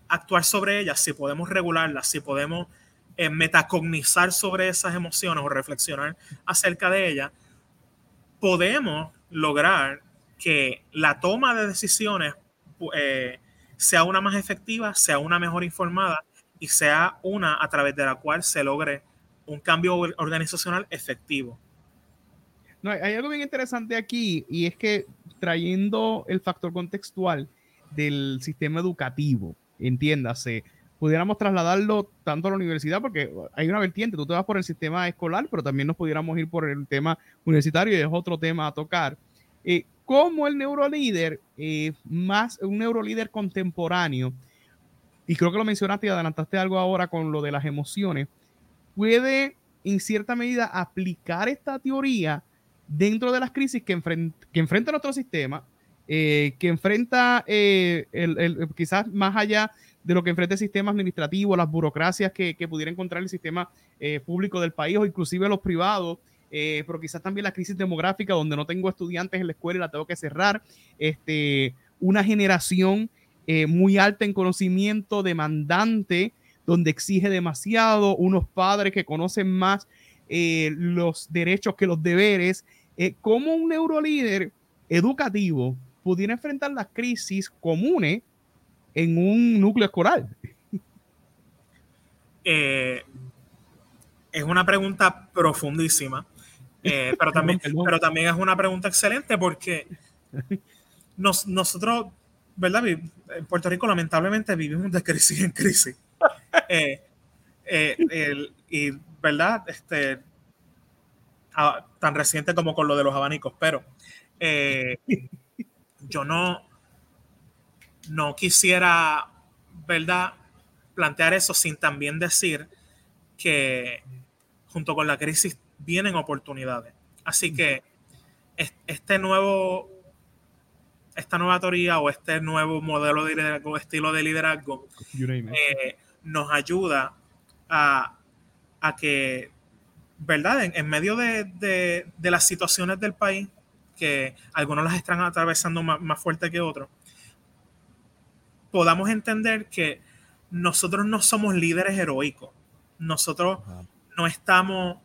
actuar sobre ellas, si podemos regularlas, si podemos metacognizar sobre esas emociones o reflexionar acerca de ellas, podemos lograr que la toma de decisiones eh, sea una más efectiva, sea una mejor informada y sea una a través de la cual se logre un cambio organizacional efectivo. No, hay algo bien interesante aquí y es que trayendo el factor contextual del sistema educativo, entiéndase, pudiéramos trasladarlo tanto a la universidad, porque hay una vertiente, tú te vas por el sistema escolar, pero también nos pudiéramos ir por el tema universitario y es otro tema a tocar. Eh, como el neurolíder, eh, más un neurolíder contemporáneo, y creo que lo mencionaste y adelantaste algo ahora con lo de las emociones, puede en cierta medida aplicar esta teoría dentro de las crisis que, enfrenta nuestro sistema, eh, que enfrenta eh, quizás más allá de lo que enfrenta el sistema administrativo, las burocracias que, que pudiera encontrar el sistema eh, público del país o inclusive los privados, pero quizás también la crisis demográfica donde no tengo estudiantes en la escuela y la tengo que cerrar, este, una generación muy alta en conocimiento, demandante, donde exige demasiado, unos padres que conocen más eh, los derechos que los deberes. Eh, ¿Cómo un neurolíder educativo pudiera enfrentar las crisis comunes en un núcleo escolar? Eh, es una pregunta profundísima, pero, también, pero también es una pregunta excelente porque nosotros, ¿verdad? En Puerto Rico lamentablemente vivimos de crisis en crisis. Eh, eh, y, ¿verdad? Este, tan reciente como con lo de los abanicos, pero eh, yo no, no quisiera, ¿verdad? Plantear eso sin también decir que junto con la crisis vienen oportunidades. Así que este nuevo, esta nueva teoría o este nuevo modelo de liderazgo, estilo de liderazgo, nos ayuda a, que, ¿verdad? En, medio de, las situaciones del país, que algunos las están atravesando más, fuerte que otros, podamos entender que nosotros no somos líderes heroicos. Nosotros no estamos,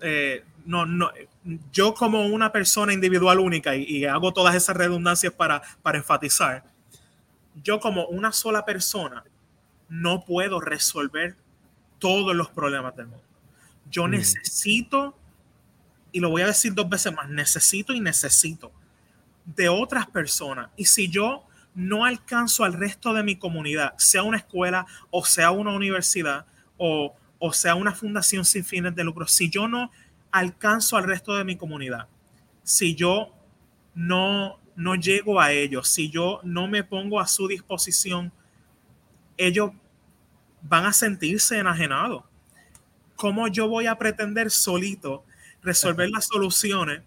eh, no, no, yo como una persona individual única, y, hago todas esas redundancias para, para enfatizar, yo como una sola persona no puedo resolver todos los problemas del mundo. Yo mm. necesito, y lo voy a decir dos veces más, necesito y necesito de otras personas. Y si yo no alcanzo al resto de mi comunidad, sea una escuela o sea una universidad o, o sea una fundación sin fines de lucro, si yo no alcanzo al resto de mi comunidad, si yo no, no llego a ellos, si yo no me pongo a su disposición, ellos van a sentirse enajenados. ¿Cómo yo voy a pretender solito resolver las soluciones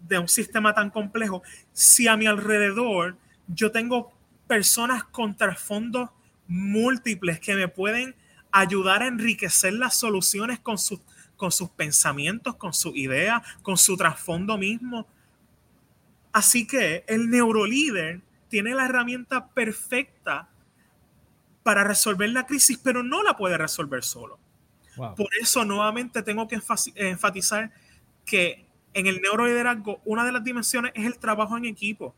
de un sistema tan complejo si a mi alrededor yo tengo personas con trasfondos múltiples que me pueden ayudar a enriquecer las soluciones con, sus con sus pensamientos, con su idea, con su trasfondo mismo? Así que el neurolíder tiene la herramienta perfecta para resolver la crisis, pero no la puede resolver solo. Por eso nuevamente tengo que enfatizar que en el neuroliderazgo, una de las dimensiones es el trabajo en equipo.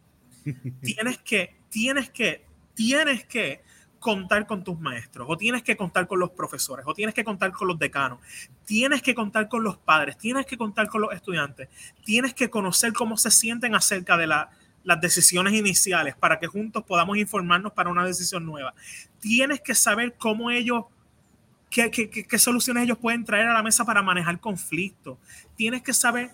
Tienes que, tienes que, tienes que contar con tus maestros, o tienes que contar con los profesores, o tienes que contar con los decanos, tienes que contar con los padres, tienes que contar con los estudiantes, tienes que conocer cómo se sienten acerca de las decisiones iniciales para que juntos podamos informarnos para una decisión nueva. Tienes que saber cómo ellos, qué, qué soluciones ellos pueden traer a la mesa para manejar conflictos. Tienes que saber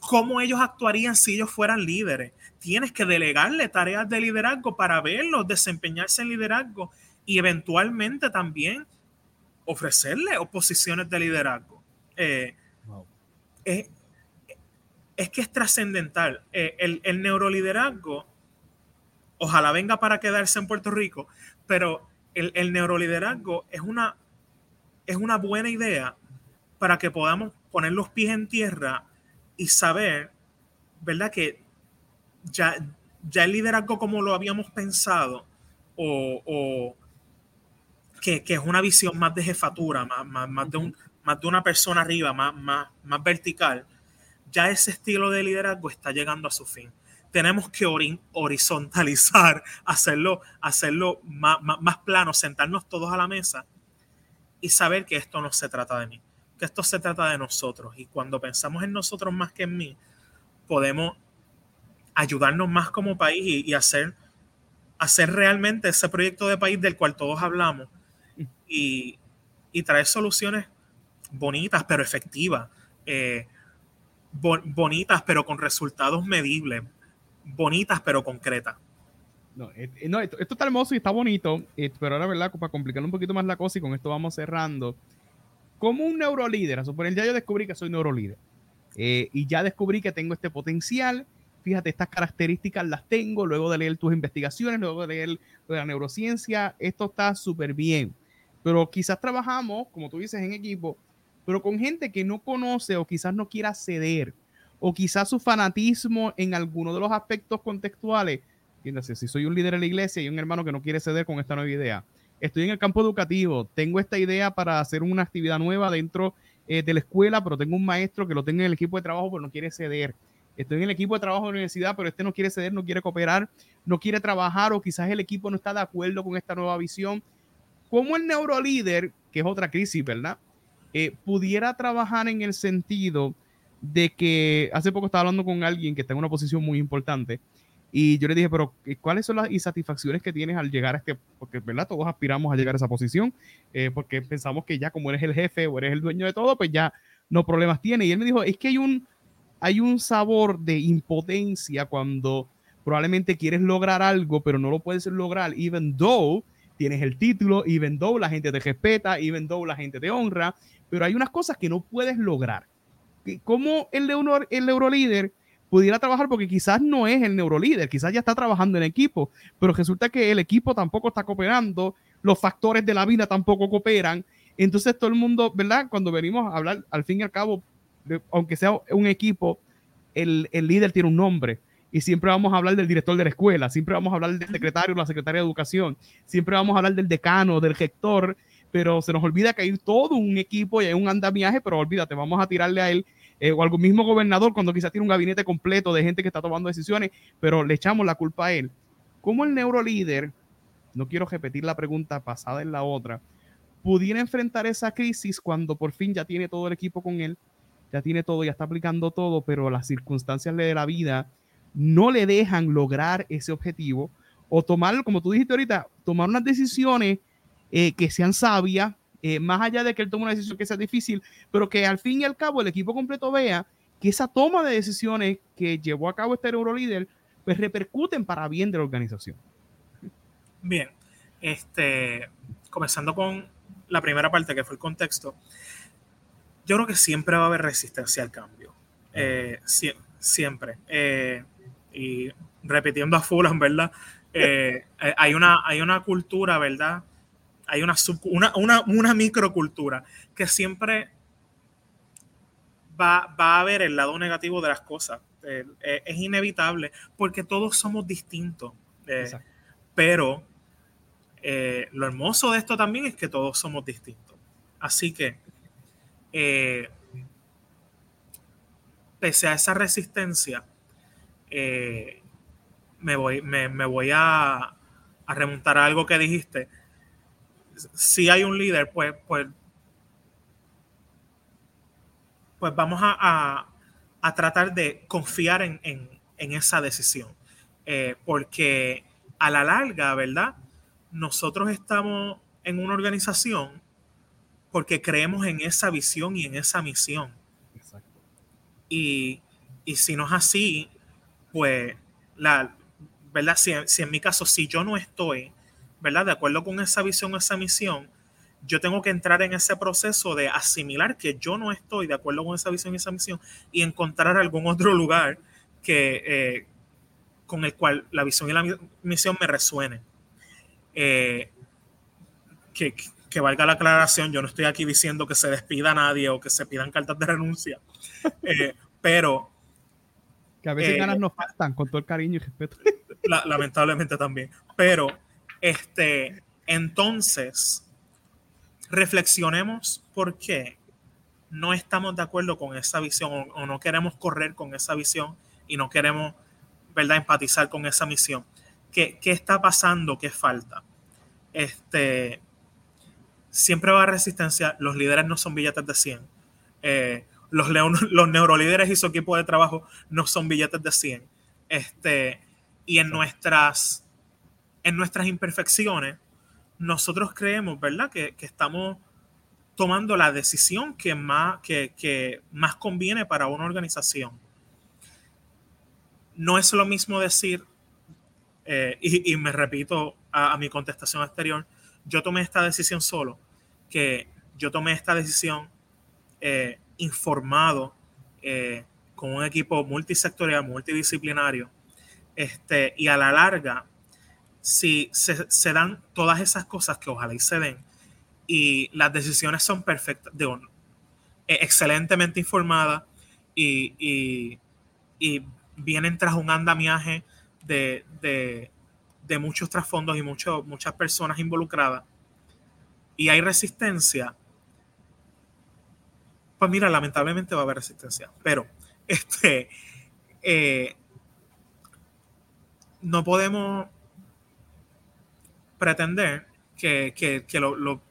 cómo ellos actuarían si ellos fueran líderes. Tienes que delegarle tareas de liderazgo para verlos desempeñarse en liderazgo y eventualmente también ofrecerle oposiciones de liderazgo. Eh, es, que es trascendental. Eh, el, el, neuroliderazgo, ojalá venga para quedarse en Puerto Rico, pero el, el neuroliderazgo es una, es una buena idea para que podamos poner los pies en tierra y saber, ¿verdad? Que ya, ya el liderazgo como lo habíamos pensado o que, es una visión más de jefatura, más, más, de, un, más de una persona arriba, más, más, más vertical, ya ese estilo de liderazgo está llegando a su fin. Tenemos que horizontalizar, hacerlo, hacerlo más, más, plano, sentarnos todos a la mesa y saber que esto no se trata de mí, que esto se trata de nosotros. Y cuando pensamos en nosotros más que en mí, podemos ayudarnos más como país y, y hacer, hacer realmente ese proyecto de país del cual todos hablamos, y, traer soluciones bonitas pero efectivas, eh, bonitas pero con resultados medibles, bonitas pero concretas. No, eh, eh, esto, está hermoso y está bonito, pero ahora, ¿verdad? Para complicar un poquito más la cosa y con esto vamos cerrando. Como un neurolíder, a suponer, ya yo descubrí que soy neurolíder y ya descubrí que tengo este potencial. Fíjate, estas características las tengo luego de leer tus investigaciones, luego de leer de la neurociencia. Esto está súper bien pero quizás trabajamos, como tú dices, en equipo, pero con gente que no conoce o quizás no quiera ceder, o quizás su fanatismo en alguno de los aspectos contextuales. Entiéndase, si soy un líder en la iglesia y un hermano que no quiere ceder con esta nueva idea, estoy en el campo educativo, tengo esta idea para hacer una actividad nueva dentro eh, de la escuela, pero tengo un maestro que lo tengo en el equipo de trabajo, pero no quiere ceder. Estoy en el equipo de trabajo de la universidad, pero este no quiere ceder, no quiere cooperar, no quiere trabajar, o quizás el equipo no está de acuerdo con esta nueva visión cómo el neurolíder, que es otra crisis, ¿verdad? Eh, pudiera trabajar en el sentido de que hace poco estaba hablando con alguien que está en una posición muy importante y yo le dije, pero eh, ¿cuáles son las insatisfacciones que tienes al llegar a este? Porque, ¿verdad? Todos aspiramos a llegar a esa posición eh, porque pensamos que ya como eres el jefe o eres el dueño de todo, pues ya no problemas tiene. Y él me dijo, es que hay un, hay un sabor de impotencia cuando probablemente quieres lograr algo, pero no lo puedes lograr, even though tienes el título, even though la gente te respeta, even though la gente te honra, pero hay unas cosas que no puedes lograr. ¿Cómo el, neuro, el neurolíder pudiera trabajar? Porque quizás no es el neurolíder, quizás ya está trabajando en equipo, pero resulta que el equipo tampoco está cooperando, los factores de la vida tampoco cooperan. Entonces todo el mundo, ¿verdad? Cuando venimos a hablar, al fin y al cabo, aunque sea un equipo, el, el líder tiene un nombre y siempre vamos a hablar del director de la escuela, siempre vamos a hablar del secretario o la secretaria de educación, siempre vamos a hablar del decano, del rector, pero se nos olvida que hay todo un equipo y hay un andamiaje, pero olvídate, vamos a tirarle a él eh, o al mismo gobernador cuando quizás tiene un gabinete completo de gente que está tomando decisiones, pero le echamos la culpa a él. ¿Cómo el neurolíder, no quiero repetir la pregunta pasada en la otra, pudiera enfrentar esa crisis cuando por fin ya tiene todo el equipo con él, ya tiene todo, ya está aplicando todo, pero las circunstancias de la vida no le dejan lograr ese objetivo o tomar, como tú dijiste ahorita, tomar unas decisiones eh, que sean sabias, eh, más allá de que él tome una decisión que sea difícil, pero que al fin y al cabo el equipo completo vea que esa toma de decisiones que llevó a cabo este Eurolíder, pues repercuten para bien de la organización. Bien, este, comenzando con la primera parte que fue el contexto, yo creo que siempre va a haber resistencia al cambio. Eh, siempre y repitiendo a Fulham, ¿verdad? Eh, eh, hay, una, hay una cultura, ¿verdad? Hay una, una, una, una, microcultura que siempre va, va, a ver el lado negativo de las cosas. Eh, es inevitable porque todos somos distintos. pero lo hermoso de esto también es que todos somos distintos. Así que pese a esa resistencia, eh, me voy, me, voy a, remontar a algo que dijiste. Si hay un líder, pues, pues, pues vamos a, tratar de confiar en, esa decisión. Eh, porque a la larga, ¿verdad? Nosotros estamos en una organización porque creemos en esa visión y en esa misión. Y, si no es así, pues, la, ¿verdad? Si, en mi caso, si yo no estoy, ¿verdad? De acuerdo con esa visión, esa misión, yo tengo que entrar en ese proceso de asimilar que yo no estoy de acuerdo con esa visión y esa misión y encontrar algún otro lugar que, eh, con el cual la visión y la misión me resuenen. Eh, que, que valga la aclaración, yo no estoy aquí diciendo que se despida a nadie o que se pidan cartas de renuncia, eh, pero... Que a veces eh, ganas nos faltan, con todo el cariño y respeto. lamentablemente también. Pero, este, entonces, reflexionemos por qué no estamos de acuerdo con esa visión o, no queremos correr con esa visión y no queremos, ¿verdad?, empatizar con esa misión. ¿Qué, qué está pasando? ¿Qué falta? Este, siempre va a resistencia. Los líderes no son billetes de 100. Eh, los, los neurolíderes y su equipo de trabajo no son billetes de 100. Este, y en nuestras, en nuestras imperfecciones, nosotros creemos, ¿verdad?, que, estamos tomando la decisión que más, que, más conviene para una organización. No es lo mismo decir, eh, y, me repito a, mi contestación anterior, yo tomé esta decisión solo, que yo tomé esta decisión eh, informado eh, con un equipo multisectorial, multidisciplinario, este, y a la larga, si se, dan todas esas cosas que ojalá y se den, y las decisiones son perfectas, digo, e, excelentemente informadas y, vienen tras un andamiaje de, de, muchos trasfondos y muchas personas involucradas, y hay resistencia, pues mira, lamentablemente va a haber resistencia. Pero este, eh, no podemos pretender que, lo,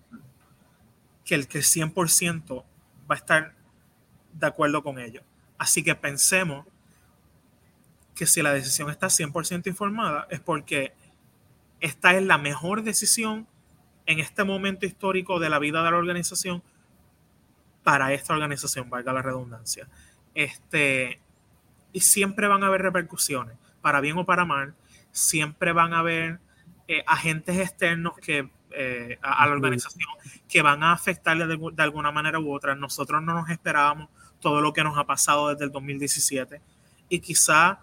que el que 100% va a estar de acuerdo con ello. Así que pensemos que si la decisión está 100% informada es porque esta es la mejor decisión en este momento histórico de la vida de la organización para esta organización, valga la redundancia. Este, y siempre van a haber repercusiones, para bien o para mal, siempre van a haber eh, agentes externos que eh, a, la organización que van a afectarle de, de, alguna manera u otra. Nosotros no nos esperábamos todo lo que nos ha pasado desde el 2017 y quizá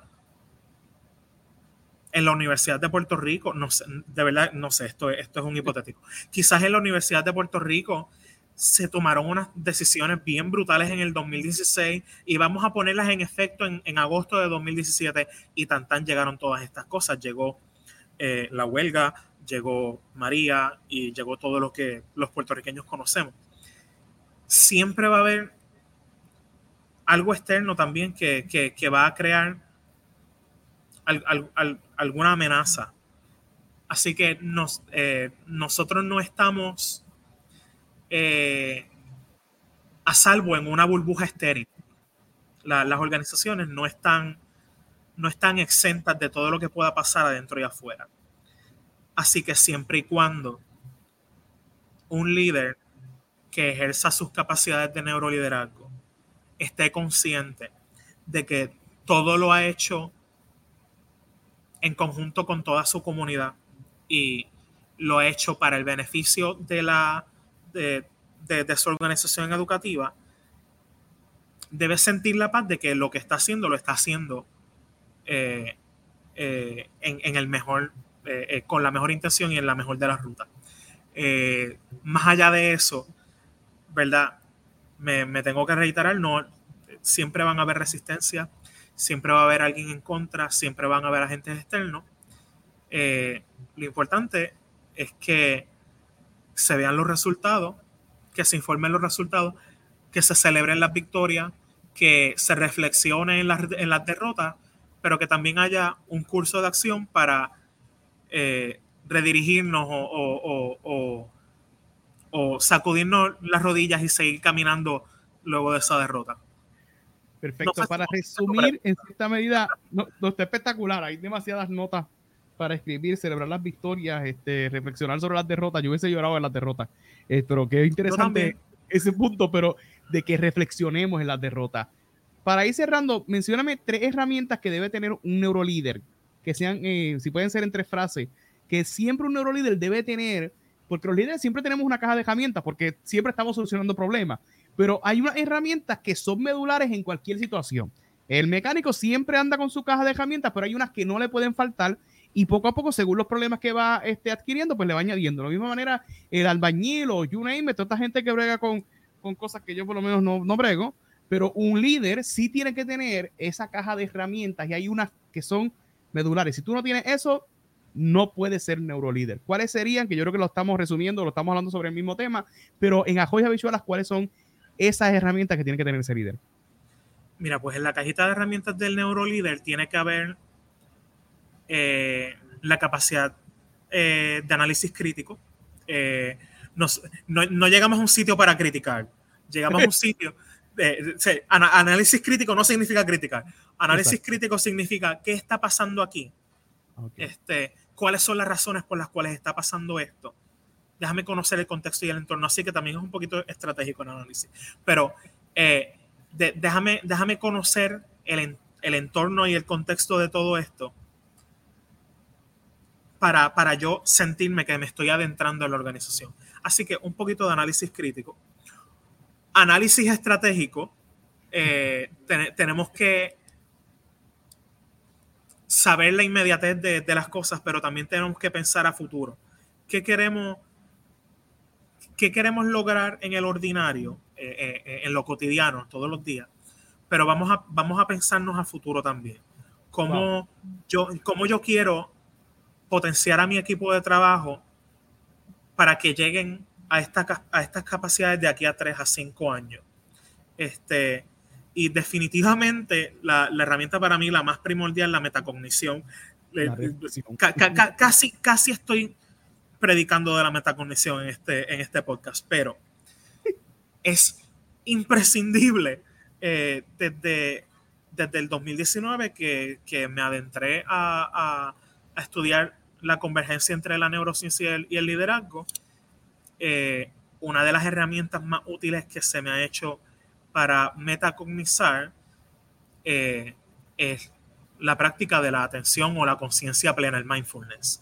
en la Universidad de Puerto Rico, no sé, de verdad, no sé, esto, esto es un hipotético. Quizás en la Universidad de Puerto Rico se tomaron unas decisiones bien brutales en el 2016 y vamos a ponerlas en efecto en, agosto de 2017 y tan tan llegaron todas estas cosas. Llegó eh, la huelga, llegó María y llegó todo lo que los puertorriqueños conocemos. Siempre va a haber algo externo también que, que va a crear alguna amenaza. Así que nos, eh, nosotros no estamos eh, a salvo en una burbuja estéril. las organizaciones no están, no están exentas de todo lo que pueda pasar adentro y afuera. Así que siempre y cuando un líder que ejerza sus capacidades de neuroliderazgo esté consciente de que todo lo ha hecho en conjunto con toda su comunidad y lo ha hecho para el beneficio de, la, de, su organización educativa, debe sentir la paz de que lo que está haciendo lo está haciendo eh, eh, en, el mejor, eh, con la mejor intención y en la mejor de las rutas. más allá de eso, ¿verdad? Me, me, tengo que reiterar, no, siempre van a haber resistencia, siempre va a haber alguien en contra, siempre van a haber agentes externos. Eh, lo importante es que se vean los resultados, que se informen los resultados, que se celebren las victorias que se reflexione en las, en derrotas, pero que también haya un curso de acción para eh, redirigirnos o, o, sacudirnos las rodillas y seguir caminando luego de esa derrota. Perfecto. para resumir, en cierta medida, no, está espectacular. Hay demasiadas notas para escribir, celebrar las victorias, este, reflexionar sobre las derrotas. Yo hubiese llorado en las derrotas, eh, pero qué interesante ese punto, pero de que reflexionemos en las derrotas. Para ir cerrando, mencioname tres herramientas que debe tener un neurolíder, que sean, eh, si pueden ser en tres frases, que siempre un neurolíder debe tener, porque los líderes siempre tenemos una caja de herramientas, porque siempre estamos solucionando problemas, pero hay unas herramientas que son medulares en cualquier situación. El mecánico siempre anda con su caja de herramientas, pero hay unas que no le pueden faltar y poco a poco, según los problemas que va este, adquiriendo, pues le va añadiendo. De la misma manera, el albañil o you name toda esta gente que brega con, con cosas que yo por lo menos no, no brego, pero un líder sí tiene que tener esa caja de herramientas y hay unas que son medulares. Si tú no tienes eso, no puede ser neurolíder. ¿Cuáles serían? Que yo creo que lo estamos resumiendo, lo estamos hablando sobre el mismo tema, pero en Ajoya Visualas, ¿cuáles son esas herramientas que tiene que tener ese líder? Mira, pues en la cajita de herramientas del neurolíder tiene que haber eh, la capacidad eh, de análisis crítico. Eh, no, llegamos a un sitio para criticar, llegamos a un sitio. análisis crítico no significa criticar. Análisis crítico significa qué está pasando aquí. Este, cuáles son las razones por las cuales está pasando esto. Déjame conocer el contexto y el entorno, así que también es un poquito estratégico el análisis. Pero eh, déjame, déjame conocer el, el, entorno y el contexto de todo esto para, para yo sentirme que me estoy adentrando en la organización. Así que un poquito de análisis crítico. Análisis estratégico. Eh, tenemos que saber la inmediatez de, las cosas, pero también tenemos que pensar a futuro. ¿Qué queremos, qué queremos lograr en el ordinario, eh, eh, eh, en lo cotidiano, todos los días? Pero vamos a, vamos a pensarnos a futuro también. ¿Cómo, yo, cómo yo quiero potenciar a mi equipo de trabajo para que lleguen a, esta, a estas capacidades de aquí a tres a cinco años? Este, y definitivamente la, herramienta para mí, la más primordial, la metacognición. casi, casi estoy predicando de la metacognición en este, en este podcast, pero es imprescindible eh, desde, desde el 2019 que, me adentré a, estudiar la convergencia entre la neurociencia y el, liderazgo. Eh, una de las herramientas más útiles que se me ha hecho para metacognizar eh, es la práctica de la atención o la conciencia plena, el mindfulness.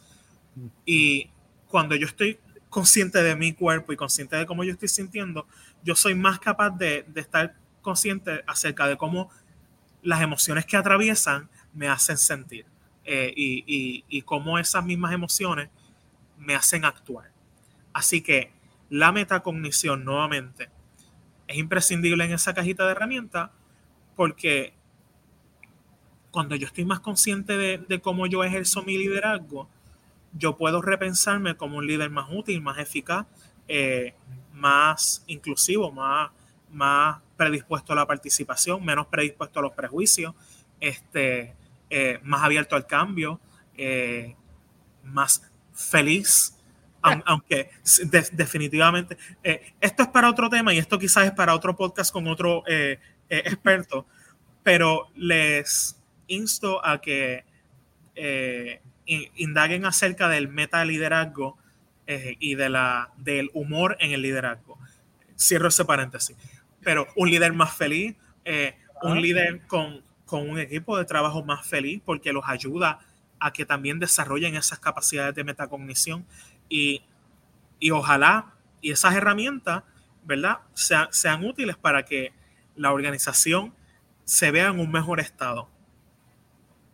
Y cuando yo estoy consciente de mi cuerpo y consciente de cómo yo estoy sintiendo, yo soy más capaz de, estar consciente acerca de cómo las emociones que atraviesan me hacen sentir eh, y, cómo esas mismas emociones me hacen actuar. Así que la metacognición nuevamente es imprescindible en esa cajita de herramientas porque cuando yo estoy más consciente de, cómo yo ejerzo mi liderazgo, yo puedo repensarme como un líder más útil, más eficaz, eh, más inclusivo, más, más predispuesto a la participación, menos predispuesto a los prejuicios, este, eh, más abierto al cambio, eh, más feliz, aunque definitivamente esto es para otro tema y esto quizás es para otro podcast con otro experto, pero les insto a que indaguen acerca del meta liderazgo y de la, del humor en el liderazgo. Cierro ese paréntesis. Pero un líder más feliz, un líder con, con un equipo de trabajo más feliz porque los ayuda a que también desarrollen esas capacidades de metacognición y, ojalá y esas herramientas, ¿verdad? sean útiles para que la organización se vea en un mejor estado.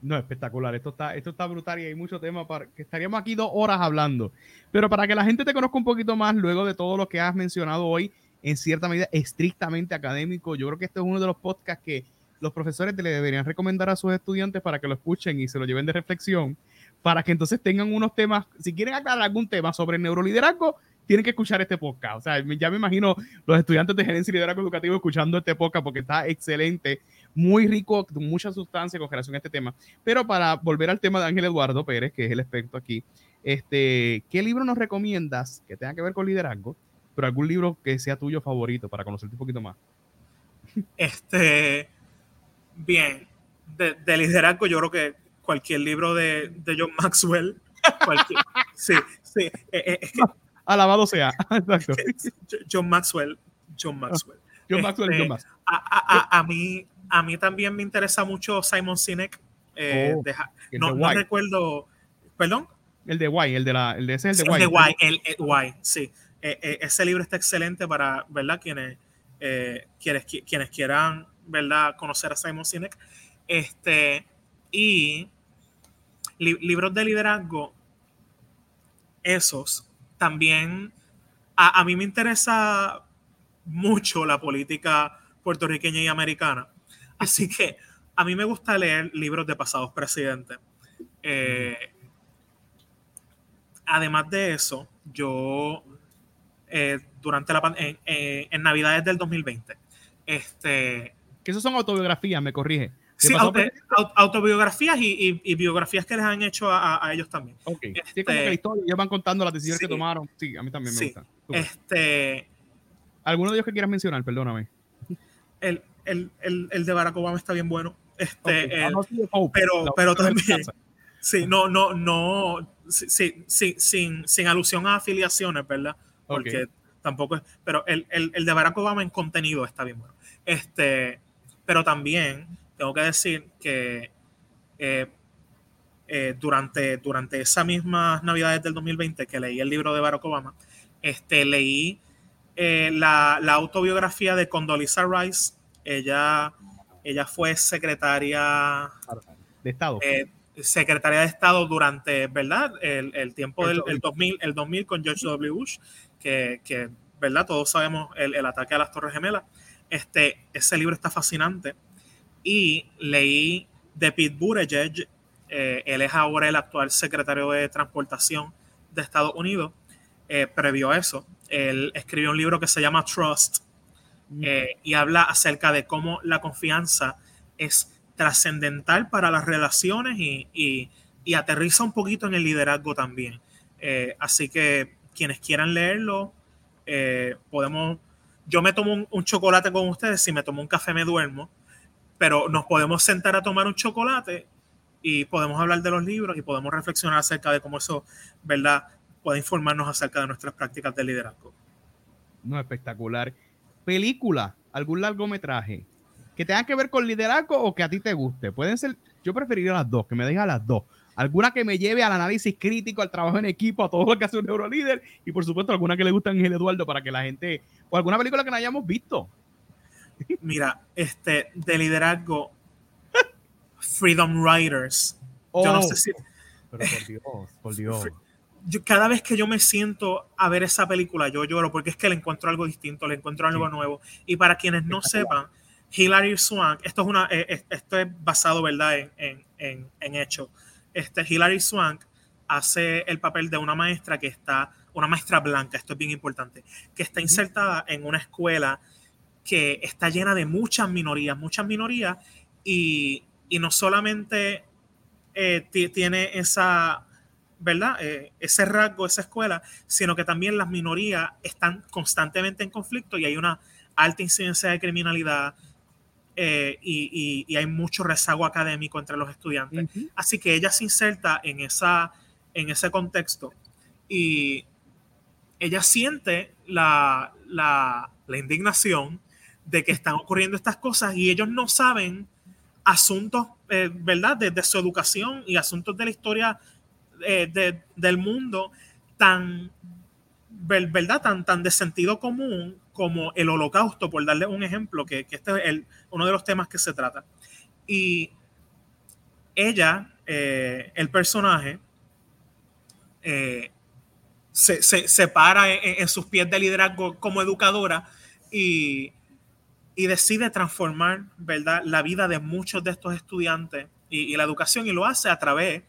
No, espectacular. Esto está, esto está brutal y hay mucho tema para que estaríamos aquí dos horas hablando. Pero para que la gente te conozca un poquito más, luego de todo lo que has mencionado hoy, en cierta medida estrictamente académico, yo creo que este es uno de los podcasts que los profesores le deberían recomendar a sus estudiantes para que lo escuchen y se lo lleven de reflexión para que entonces tengan unos temas, si quieren aclarar algún tema sobre el neuroliderazgo, tienen que escuchar este podcast. O sea, ya me imagino los estudiantes de gerencia y liderazgo educativo escuchando este podcast porque está excelente, muy rico, mucha sustancia con relación a este tema. Pero para volver al tema de Ángel Eduardo Pérez, que es el experto aquí, este, ¿qué libro nos recomiendas que tenga que ver con liderazgo? Pero algún libro que sea tuyo favorito para conocerte un poquito más. Este, bien, de, liderazgo yo creo que cualquier libro de, de John Maxwell, cualquier, sí, sí, eh, eh, Alabado sea. Exacto. John Maxwell. John Maxwell. John Maxwell John este, Maxwell. A, a, mí, a mí también me interesa mucho Simon Sinek. Eh, oh, no, no recuerdo. ¿Perdón? El de Why, el de la, el de ese es el de. El de Why, el, el Why, sí. Eh, eh, ese libro está excelente para, ¿verdad? Quienes, quienes, quienes quieran, ¿verdad? Conocer a Simon Sinek. Este, y libros de liderazgo, esos también a, mí me interesa mucho la política puertorriqueña y americana. Así que a mí me gusta leer libros de pasados presidentes. Eh, además de eso, yo eh, durante la en, en, Navidades del 2020, este... Que esos son autobiografías, me corrige. Sí, autobiografías y, biografías que les han hecho a, ellos también. Ok. Este, como que historia, ellos van contando las decisiones que tomaron. Sí, a mí también me gusta. Este, ¿Alguno de ellos que quieras mencionar? Perdóname. El, de Barack Obama está bien bueno. Este, pero, pero también. Sí, no, no, no. Sí, sí, sin, sin alusión a afiliaciones, ¿verdad? Porque tampoco es. Pero el, el de Barack Obama en contenido está bien bueno. Este, pero también tengo que decir que eh, eh, durante, durante esas mismas navidades del 2020 que leí el libro de Barack Obama, este, leí eh, la, autobiografía de Condoleezza Rice. Ella, ella fue secretaria de Estado. secretaria de Estado durante, ¿verdad? El, tiempo del 2000, el 2000 con George W. Bush, que, que ¿verdad? Todos sabemos el, el, ataque a las Torres Gemelas. Este, ese libro está fascinante y leí de Pete Buttigieg, eh, él es ahora el actual secretario de Transportación de Estados Unidos, eh, previo a eso, él escribió un libro que se llama Trust. Eh, y habla acerca de cómo la confianza es trascendental para las relaciones y, y, aterriza un poquito en el liderazgo también. así que quienes quieran leerlo, podemos, yo me tomo un, un, chocolate con ustedes, si me tomo un café me duermo pero nos podemos sentar a tomar un chocolate y podemos hablar de los libros y podemos reflexionar acerca de cómo eso, ¿verdad?, puede informarnos acerca de nuestras prácticas de liderazgo. No, espectacular. Película, algún largometraje que tenga que ver con liderazgo o que a ti te guste. Pueden ser, yo preferiría las dos, que me dejen las dos. Alguna que me lleve al análisis crítico, al trabajo en equipo, a todo lo que hace un neurolíder y por supuesto alguna que le guste a Ángel Eduardo para que la gente, o alguna película que no hayamos visto. Mira, este, de liderazgo, Freedom Riders. yo no sé oh. si. Pero por Dios, por Dios. Yo, cada vez que yo me siento a ver esa película, yo lloro porque es que le encuentro algo distinto, le encuentro algo nuevo. Y para quienes no sepan, Hilary Swank, esto es, una, eh, esto es basado, ¿verdad?, en, en, en hechos. Este, Hilary Swank hace el papel de una maestra que está, una maestra blanca, esto es bien importante, que está insertada en una escuela que está llena de muchas minorías, muchas minorías, y, no solamente eh, tiene esa, ¿verdad? Eh, ese rasgo, esa escuela, sino que también las minorías están constantemente en conflicto y hay una alta incidencia de criminalidad eh, y, hay mucho rezago académico entre los estudiantes. Así que ella se inserta en, esa, en ese contexto y ella siente la, la, la indignación de que están ocurriendo estas cosas y ellos no saben asuntos, eh, ¿verdad?, de, su educación y asuntos de la historia eh, del mundo tan, ¿verdad?, tan, tan de sentido común como el holocausto, por darle un ejemplo, que, este es el, uno de los temas que se trata. Y ella, eh, el personaje, se, se, para en, en, sus pies de liderazgo como educadora y y decide transformar, ¿verdad?, la vida de muchos de estos estudiantes y, la educación y lo hace a través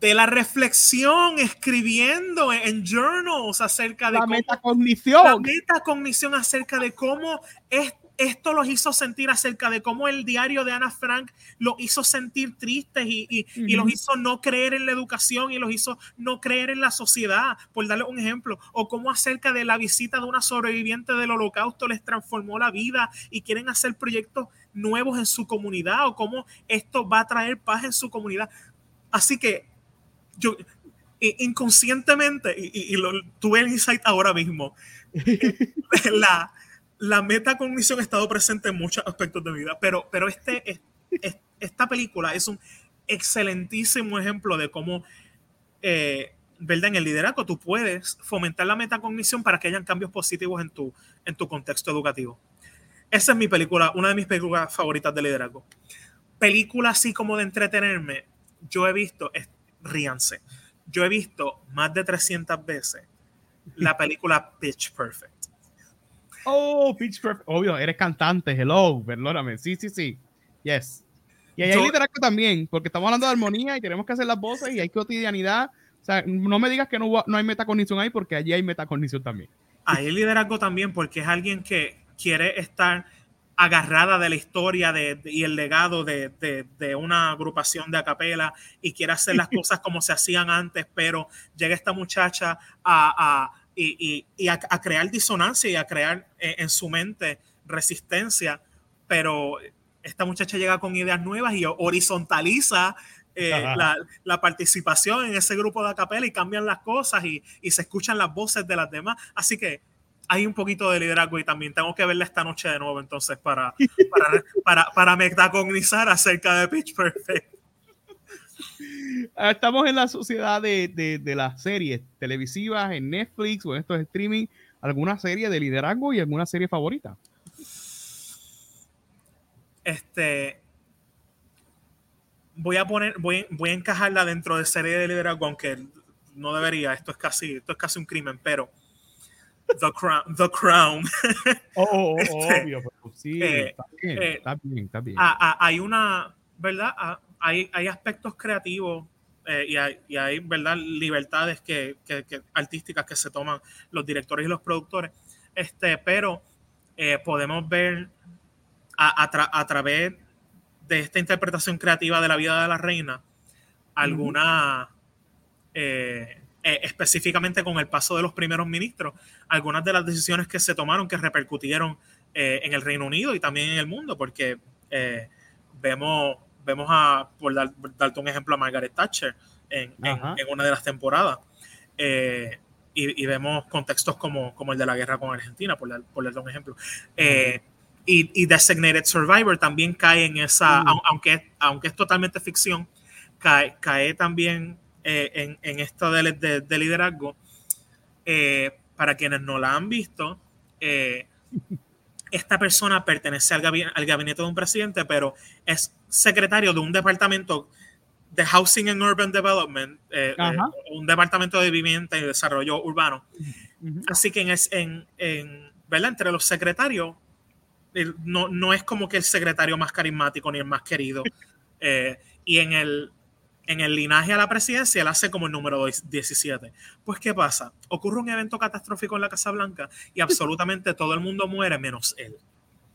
de la reflexión, escribiendo en journals acerca de la metacognición. La metacognición acerca de cómo es esto los hizo sentir acerca de cómo el diario de Ana Frank los hizo sentir tristes y, los hizo no creer en la educación y los hizo no creer en la sociedad, por darle un ejemplo, o cómo acerca de la visita de una sobreviviente del holocausto les transformó la vida y quieren hacer proyectos nuevos en su comunidad o cómo esto va a traer paz en su comunidad. Así que yo inconscientemente, y, lo, tuve el insight ahora mismo, la la metacognición ha estado presente en muchos aspectos de mi vida, pero, pero este, esta película es un excelentísimo ejemplo de cómo, eh, ¿verdad? En el liderazgo tú puedes fomentar la metacognición para que hayan cambios positivos en tu, en tu contexto educativo. Esa es mi película, una de mis películas favoritas de liderazgo. Película así como de entretenerme, yo he visto, ríanse, yo he visto más de 300 veces la película Pitch Perfect. Oh, Pitch Perfect. Obvio, eres cantante. Hello, perdóname. Sí, sí, sí. Yes. Y hay liderazgo también, porque estamos hablando de armonía y tenemos que hacer las voces y hay cotidianidad. O sea, no me digas que no, no hay metacognición ahí, porque allí hay metacognición también. Hay liderazgo también, porque es alguien que quiere estar agarrada de la historia de, y el legado de, de, una agrupación de acapela y quiere hacer las cosas como se hacían antes, pero llega esta muchacha a, y, a, crear disonancia y a crear eh, en su mente resistencia, pero esta muchacha llega con ideas nuevas y horizontaliza eh, la, participación en ese grupo de acapela y cambian las cosas y, se escuchan las voces de las demás. Así que hay un poquito de liderazgo y también tengo que verla esta noche de nuevo entonces para, para, para, para metacognizar acerca de Pitch Perfect. Estamos en la sociedad de, las series televisivas en Netflix o en estos streaming. ¿Alguna serie de liderazgo y alguna serie favorita? Este. Voy a poner, voy, voy a encajarla dentro de serie de liderazgo, aunque no debería. Esto es casi, esto es casi un crimen, pero. The Crown. The Crown. Oh, oh, oh este, obvio, sí, eh, está bien, eh, está bien, está bien. hay una, ¿verdad? hay, hay aspectos creativos eh, y, hay, y, hay, ¿verdad? libertades que, que, artísticas que se toman los directores y los productores, este, pero eh, podemos ver a, a, través de esta interpretación creativa de la vida de la reina alguna, eh, específicamente con el paso de los primeros ministros, algunas de las decisiones que se tomaron que repercutieron en el Reino Unido y también en el mundo, porque vemos vemos a, por, dar, darte un ejemplo, a Margaret Thatcher en, una de las temporadas. Eh, y, vemos contextos como, como el de la guerra con Argentina, por, dar, por darle un ejemplo. Eh, y, Designated Survivor también cae en esa, aunque, aunque es totalmente ficción, cae, cae también eh, en, en, esto de, de, liderazgo. para quienes no la han visto, esta persona pertenece al gabinete, de un presidente, pero es secretario de un departamento de Housing and Urban Development, eh, eh, un departamento de vivienda y desarrollo urbano. Así que en, en, ¿verdad? entre los secretarios, no, no, es como que el secretario más carismático ni el más querido. Eh, y en el, en el linaje a la presidencia, él hace como el número 17. Pues, ¿qué pasa? Ocurre un evento catastrófico en la Casa Blanca y absolutamente todo el mundo muere menos él.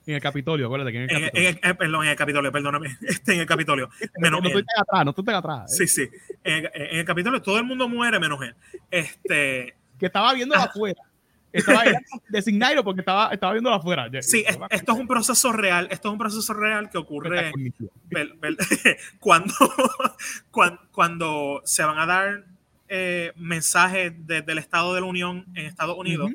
En el Capitolio, acuérdate que en el Capitolio. En, perdón, en el Capitolio, perdóname. Este, en el Capitolio. Menos no, estoy atrás, no estoy atrás. ¿eh? Sí, sí. En, el Capitolio todo el mundo muere menos él. Este. Que estaba viendo afuera. Estaba designado porque estaba, estaba viendo afuera. Sí, esto es un proceso real. Esto es un proceso real que ocurre cuando, cuando, se van a dar eh, mensajes desde el Estado de la Unión en Estados Unidos,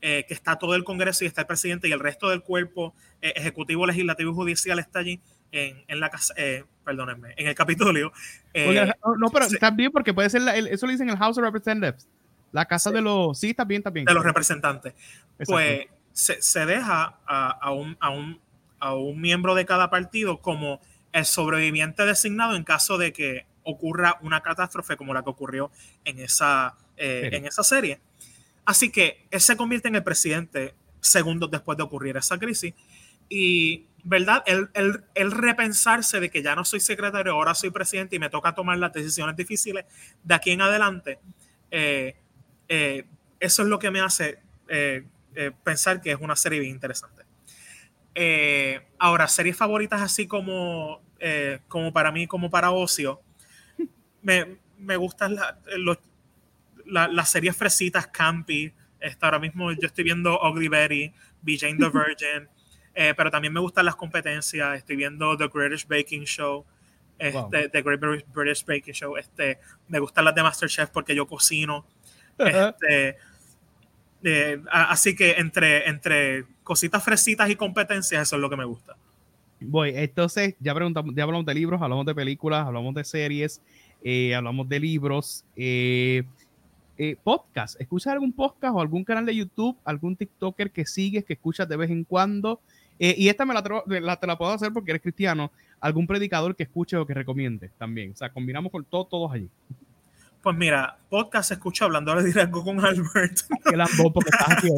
eh, que está todo el Congreso y está el presidente y el resto del cuerpo eh, ejecutivo, legislativo y judicial está allí en, en la casa, perdónenme, en el Capitolio. no, pero está bien porque puede ser, eso lo dicen en el House of Representatives. La casa de los. Sí, está bien, De los representantes. Pues se, deja a, un, a, un, a, un, miembro de cada partido como el sobreviviente designado en caso de que ocurra una catástrofe como la que ocurrió en esa, eh, en esa serie. Así que él se convierte en el presidente segundos después de ocurrir esa crisis y, ¿verdad? El, el, repensarse de que ya no soy secretario, ahora soy presidente y me toca tomar las decisiones difíciles de aquí en adelante, eh, eh, eso es lo que me hace eh, pensar que es una serie bien interesante. ahora, series favoritas así como, como para mí, como para ocio, me, me gustan las series fresitas, campy. Este, ahora mismo yo estoy viendo Ugly Betty, Be Jane the Virgin. Eh, pero también me gustan las competencias. Estoy viendo The British Baking Show, este, The Great British Baking Show. Este, me gustan las de Masterchef porque yo cocino. Este, eh, así que entre, entre cositas fresitas y competencias, eso es lo que me gusta. Voy, entonces ya preguntamos, ya hablamos de libros, hablamos de películas, hablamos de series, eh, hablamos de libros, podcast. ¿Escuchas algún podcast o algún canal de YouTube, algún TikToker que sigues, que escuchas de vez en cuando? Eh, y esta me la, te la puedo hacer porque eres cristiano. Algún predicador que escuche o que recomiende también. O sea, combinamos con todo, todos allí. Pues mira, podcast se escucha hablando de liderazgo con Albert. porque estás aquí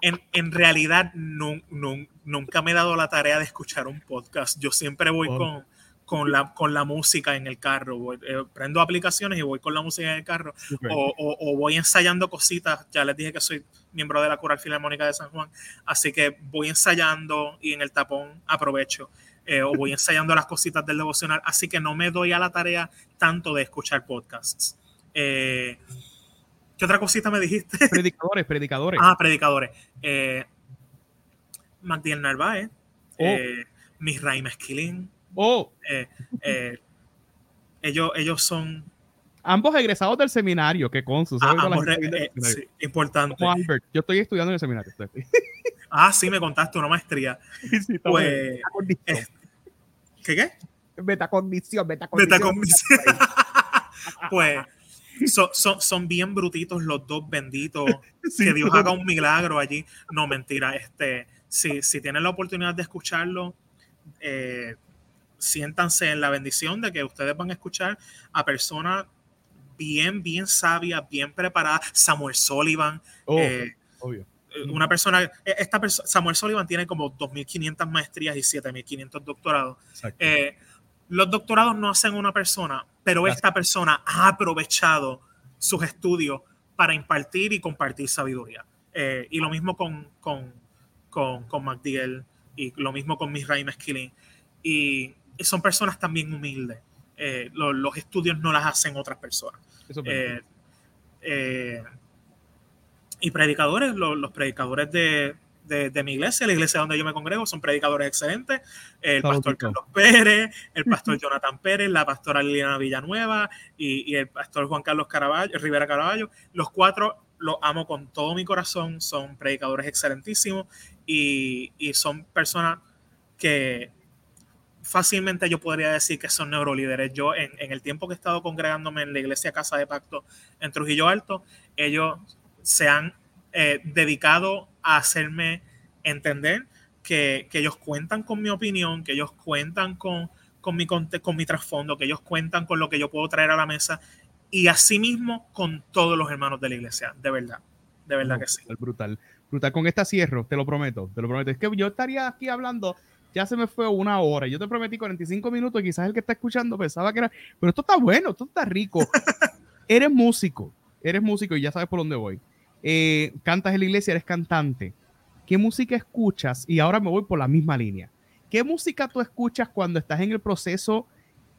en, realidad nunca me he dado la tarea de escuchar un podcast. Yo siempre voy con, con la, con la música en el carro. Eh, prendo aplicaciones y voy con la música en el carro. O, o, voy ensayando cositas. Ya les dije que soy miembro de la Coral Filarmónica de San Juan. Así que voy ensayando y en el tapón aprovecho. Eh, o voy ensayando las cositas del devocional. Así que no me doy a la tarea tanto de escuchar podcasts. Eh, ¿Qué otra cosita me dijiste? Predicadores, predicadores. Ah, predicadores. Eh, Magdiel Narváez. Oh. Eh, Misraim Esquilín. Oh. Eh, eh, ellos, ellos son. Ambos egresados del seminario, que con sus ah, eh, importante. yo estoy estudiando en el seminario. ah, sí, me contaste una maestría. pues, ¿Qué qué? Metacognición, metacognición. pues son, son, bien brutitos los dos benditos. que Dios haga un milagro allí. No, mentira. Este, si, si tienen la oportunidad de escucharlo, eh, siéntanse en la bendición de que ustedes van a escuchar a personas bien, bien sabias, bien preparadas. Samuel Sullivan. Oh, eh, obvio. Eh, una persona, eh, esta persona, Samuel Sullivan tiene como 2.500 maestrías y 7.500 doctorados. los doctorados no hacen una persona, pero esta persona ha aprovechado sus estudios para impartir y compartir sabiduría. y lo mismo con, con, con, con MacDill y lo mismo con Misraim Skilling. Y son personas también humildes. Eh, los estudios no las hacen otras personas. Eh, eh, y predicadores, los predicadores de, mi iglesia, la iglesia donde yo me congrego, son predicadores excelentes. El pastor Carlos Pérez, el pastor Jonathan Pérez, la pastora Liliana Villanueva y, el pastor Juan Carlos Caraballo, Rivera Caraballo. Los cuatro los amo con todo mi corazón, son predicadores excelentísimos y son personas que fácilmente yo podría decir que son neurolíderes. Yo, en, el tiempo que he estado congregándome en la iglesia Casa de Pacto en Trujillo Alto, ellos se han eh, dedicado a hacerme entender que, ellos cuentan con mi opinión, que ellos cuentan con, con, mi, con mi trasfondo, que ellos cuentan con lo que yo puedo traer a la mesa y asimismo con todos los hermanos de la iglesia, de verdad, de verdad que sí. Brutal, brutal. Con esta cierro, te lo prometo, te lo prometo. Es que yo estaría aquí hablando ya se me fue una hora. Yo te prometí 45 minutos y quizás el que está escuchando pensaba que era, pero esto está bueno, esto está rico. eres músico, eres músico y ya sabes por dónde voy. Eh, cantas en la iglesia, eres cantante. ¿Qué música escuchas? Y ahora me voy por la misma línea. ¿Qué música tú escuchas cuando estás en el proceso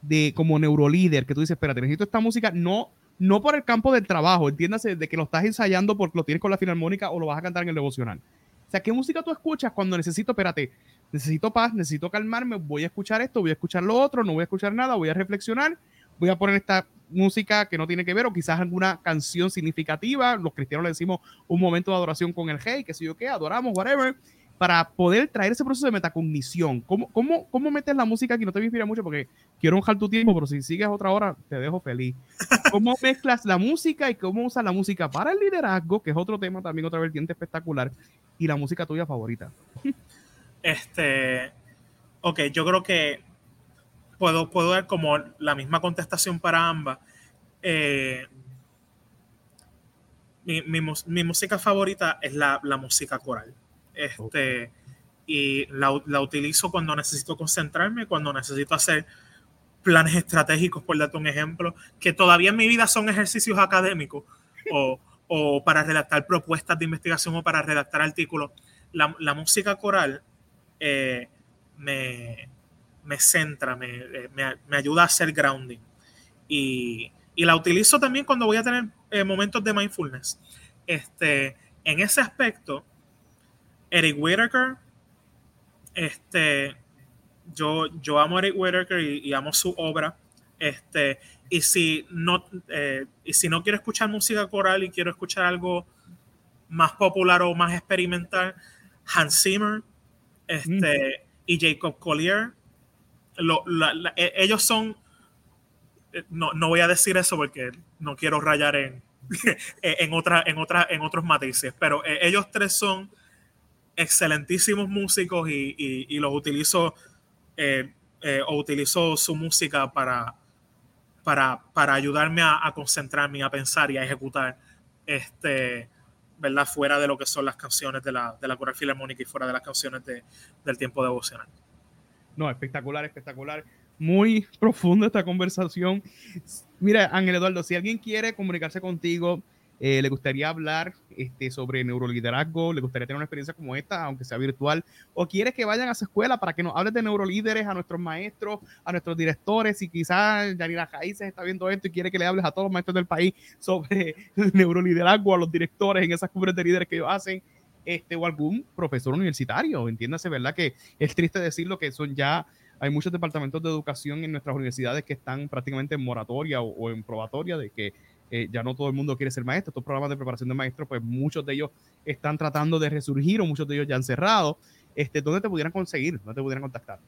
de como neurolíder? Que tú dices, espérate, necesito esta música, no, no por el campo del trabajo, entiéndase de que lo estás ensayando porque lo tienes con la filarmónica o lo vas a cantar en el devocional. O sea, ¿qué música tú escuchas cuando necesito, espérate, necesito paz, necesito calmarme, voy a escuchar esto, voy a escuchar lo otro, no voy a escuchar nada, voy a reflexionar, voy a poner esta música que no tiene que ver o quizás alguna canción significativa, los cristianos le decimos un momento de adoración con el hey, que sé yo qué, adoramos, whatever, para poder traer ese proceso de metacognición. ¿Cómo, cómo, cómo metes la música aquí? No te voy a inspirar mucho porque quiero honrar tu tiempo, pero si sigues otra hora, te dejo feliz. ¿Cómo mezclas la música y cómo usas la música para el liderazgo, que es otro tema también, otra vertiente espectacular, y la música tuya favorita? Este, ok, yo creo que puedo, puedo dar como la misma contestación para ambas. Eh, mi, música favorita es la, música coral. Este, Y la, la, utilizo cuando necesito concentrarme, cuando necesito hacer planes estratégicos, por darte un ejemplo, que todavía en mi vida son ejercicios académicos o, o para redactar propuestas de investigación o para redactar artículos. La, la música coral eh, me, me, centra, me, eh, me, me, ayuda a hacer grounding. Y, y, la utilizo también cuando voy a tener eh, momentos de mindfulness. Este, en ese aspecto, Eric Whittaker, este, yo, yo amo a Eric Whittaker y, y, amo su obra. Este, y si no, eh, y si no quiero escuchar música coral y quiero escuchar algo más popular o más experimental, Hans Zimmer este, mm. y Jacob Collier, e, ellos son, eh, no, no, voy a decir eso porque no quiero rayar en, en, otra, en, otra, en otros matices, pero eh, ellos tres son excelentísimos músicos y, y, los utilizo eh, o utilizo su música para, para, para ayudarme a, a, concentrarme, a pensar y a ejecutar, este, ¿verdad? Fuera de lo que son las canciones de la, de la Coral Filarmónica y fuera de las canciones de, del tiempo devocional. No, espectacular, espectacular. Muy profunda esta conversación. Mira, Ángel Eduardo, si alguien quiere comunicarse contigo, eh, le gustaría hablar este, sobre neuroliderazgo, le gustaría tener una experiencia como esta, aunque sea virtual, o quieres que vayan a su escuela para que nos hables de neurolíderes a nuestros maestros, a nuestros directores, y quizás Yanira Jaíces está viendo esto y quiere que le hables a todos los maestros del país sobre neuroliderazgo, a los directores en esas cumbres de líderes que ellos hacen, este, o algún profesor universitario, entiéndase, ¿verdad? Que es triste decirlo que son ya hay muchos departamentos de educación en nuestras universidades que están prácticamente en moratoria o, en probatoria de que eh, ya no todo el mundo quiere ser maestro. Estos programas de preparación de maestros, pues muchos de ellos están tratando de resurgir o muchos de ellos ya han cerrado. Este, ¿Dónde te pudieran conseguir? ¿Dónde te pudieran contactar?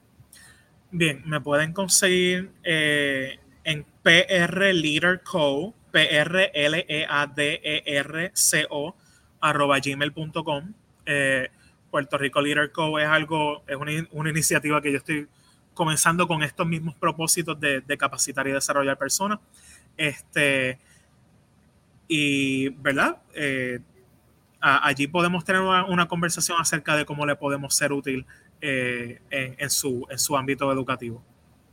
Bien, me pueden conseguir eh, en PR Leader Co, P-R-L-E-A-D-E-R-C-O, arroba gmail.com. Eh, Puerto Rico Leader Co es algo, es una, una, iniciativa que yo estoy comenzando con estos mismos propósitos de, capacitar y desarrollar personas. Este, y, ¿verdad? Eh, allí podemos tener una, conversación acerca de cómo le podemos ser útil eh, en, en, su, en su ámbito educativo.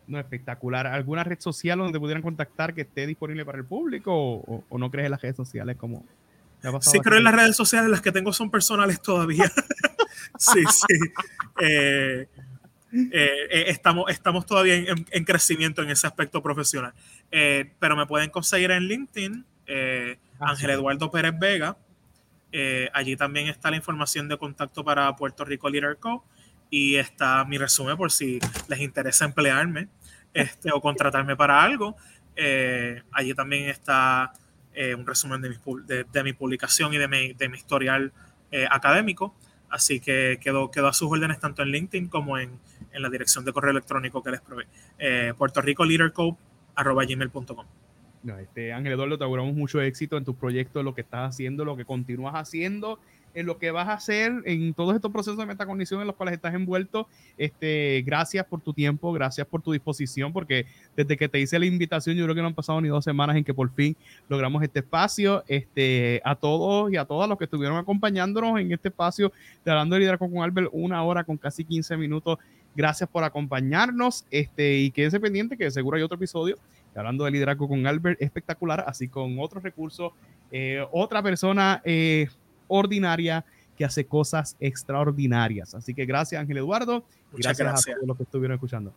No, espectacular. ¿Alguna red social donde pudieran contactar que esté disponible para el público o, o no crees en las redes sociales como... Sí, creo en las redes sociales, las que tengo son personales todavía. sí, sí. Eh, eh, estamos, estamos todavía en, en, crecimiento en ese aspecto profesional. Eh, pero me pueden conseguir en LinkedIn eh, Ángel Eduardo Pérez Vega. Eh, allí también está la información de contacto para Puerto Rico Leader Co. Y está mi resumen por si les interesa emplearme este, o contratarme para algo. Eh, allí también está eh, un resumen de de, de mi, publicación y de mi, de mi historial eh, académico. Así que quedó, quedó a sus órdenes tanto en LinkedIn como en, en la dirección de correo electrónico que les probé. Puerto Rico gmail.com. No, este, Ángel Eduardo, te auguramos mucho éxito en tus proyectos, lo que estás haciendo, lo que continúas haciendo, en lo que vas a hacer en todos estos procesos de metacognición en los cuales estás envuelto. Este, gracias por tu tiempo, gracias por tu disposición, porque desde que te hice la invitación, yo creo que no han pasado ni dos semanas en que por fin logramos este espacio. Este, a todos y a todas los que estuvieron acompañándonos en este espacio de Hablando de Liderazgo con Albert, una hora con casi 15 minutos. Gracias por acompañarnos este, y quédense pendiente que seguro hay otro episodio hablando de liderazgo con Albert, espectacular, así con otros recursos, eh, otra persona eh, ordinaria que hace cosas extraordinarias. Así que gracias Ángel Eduardo, Muchas gracias, gracias a todos los que estuvieron escuchando.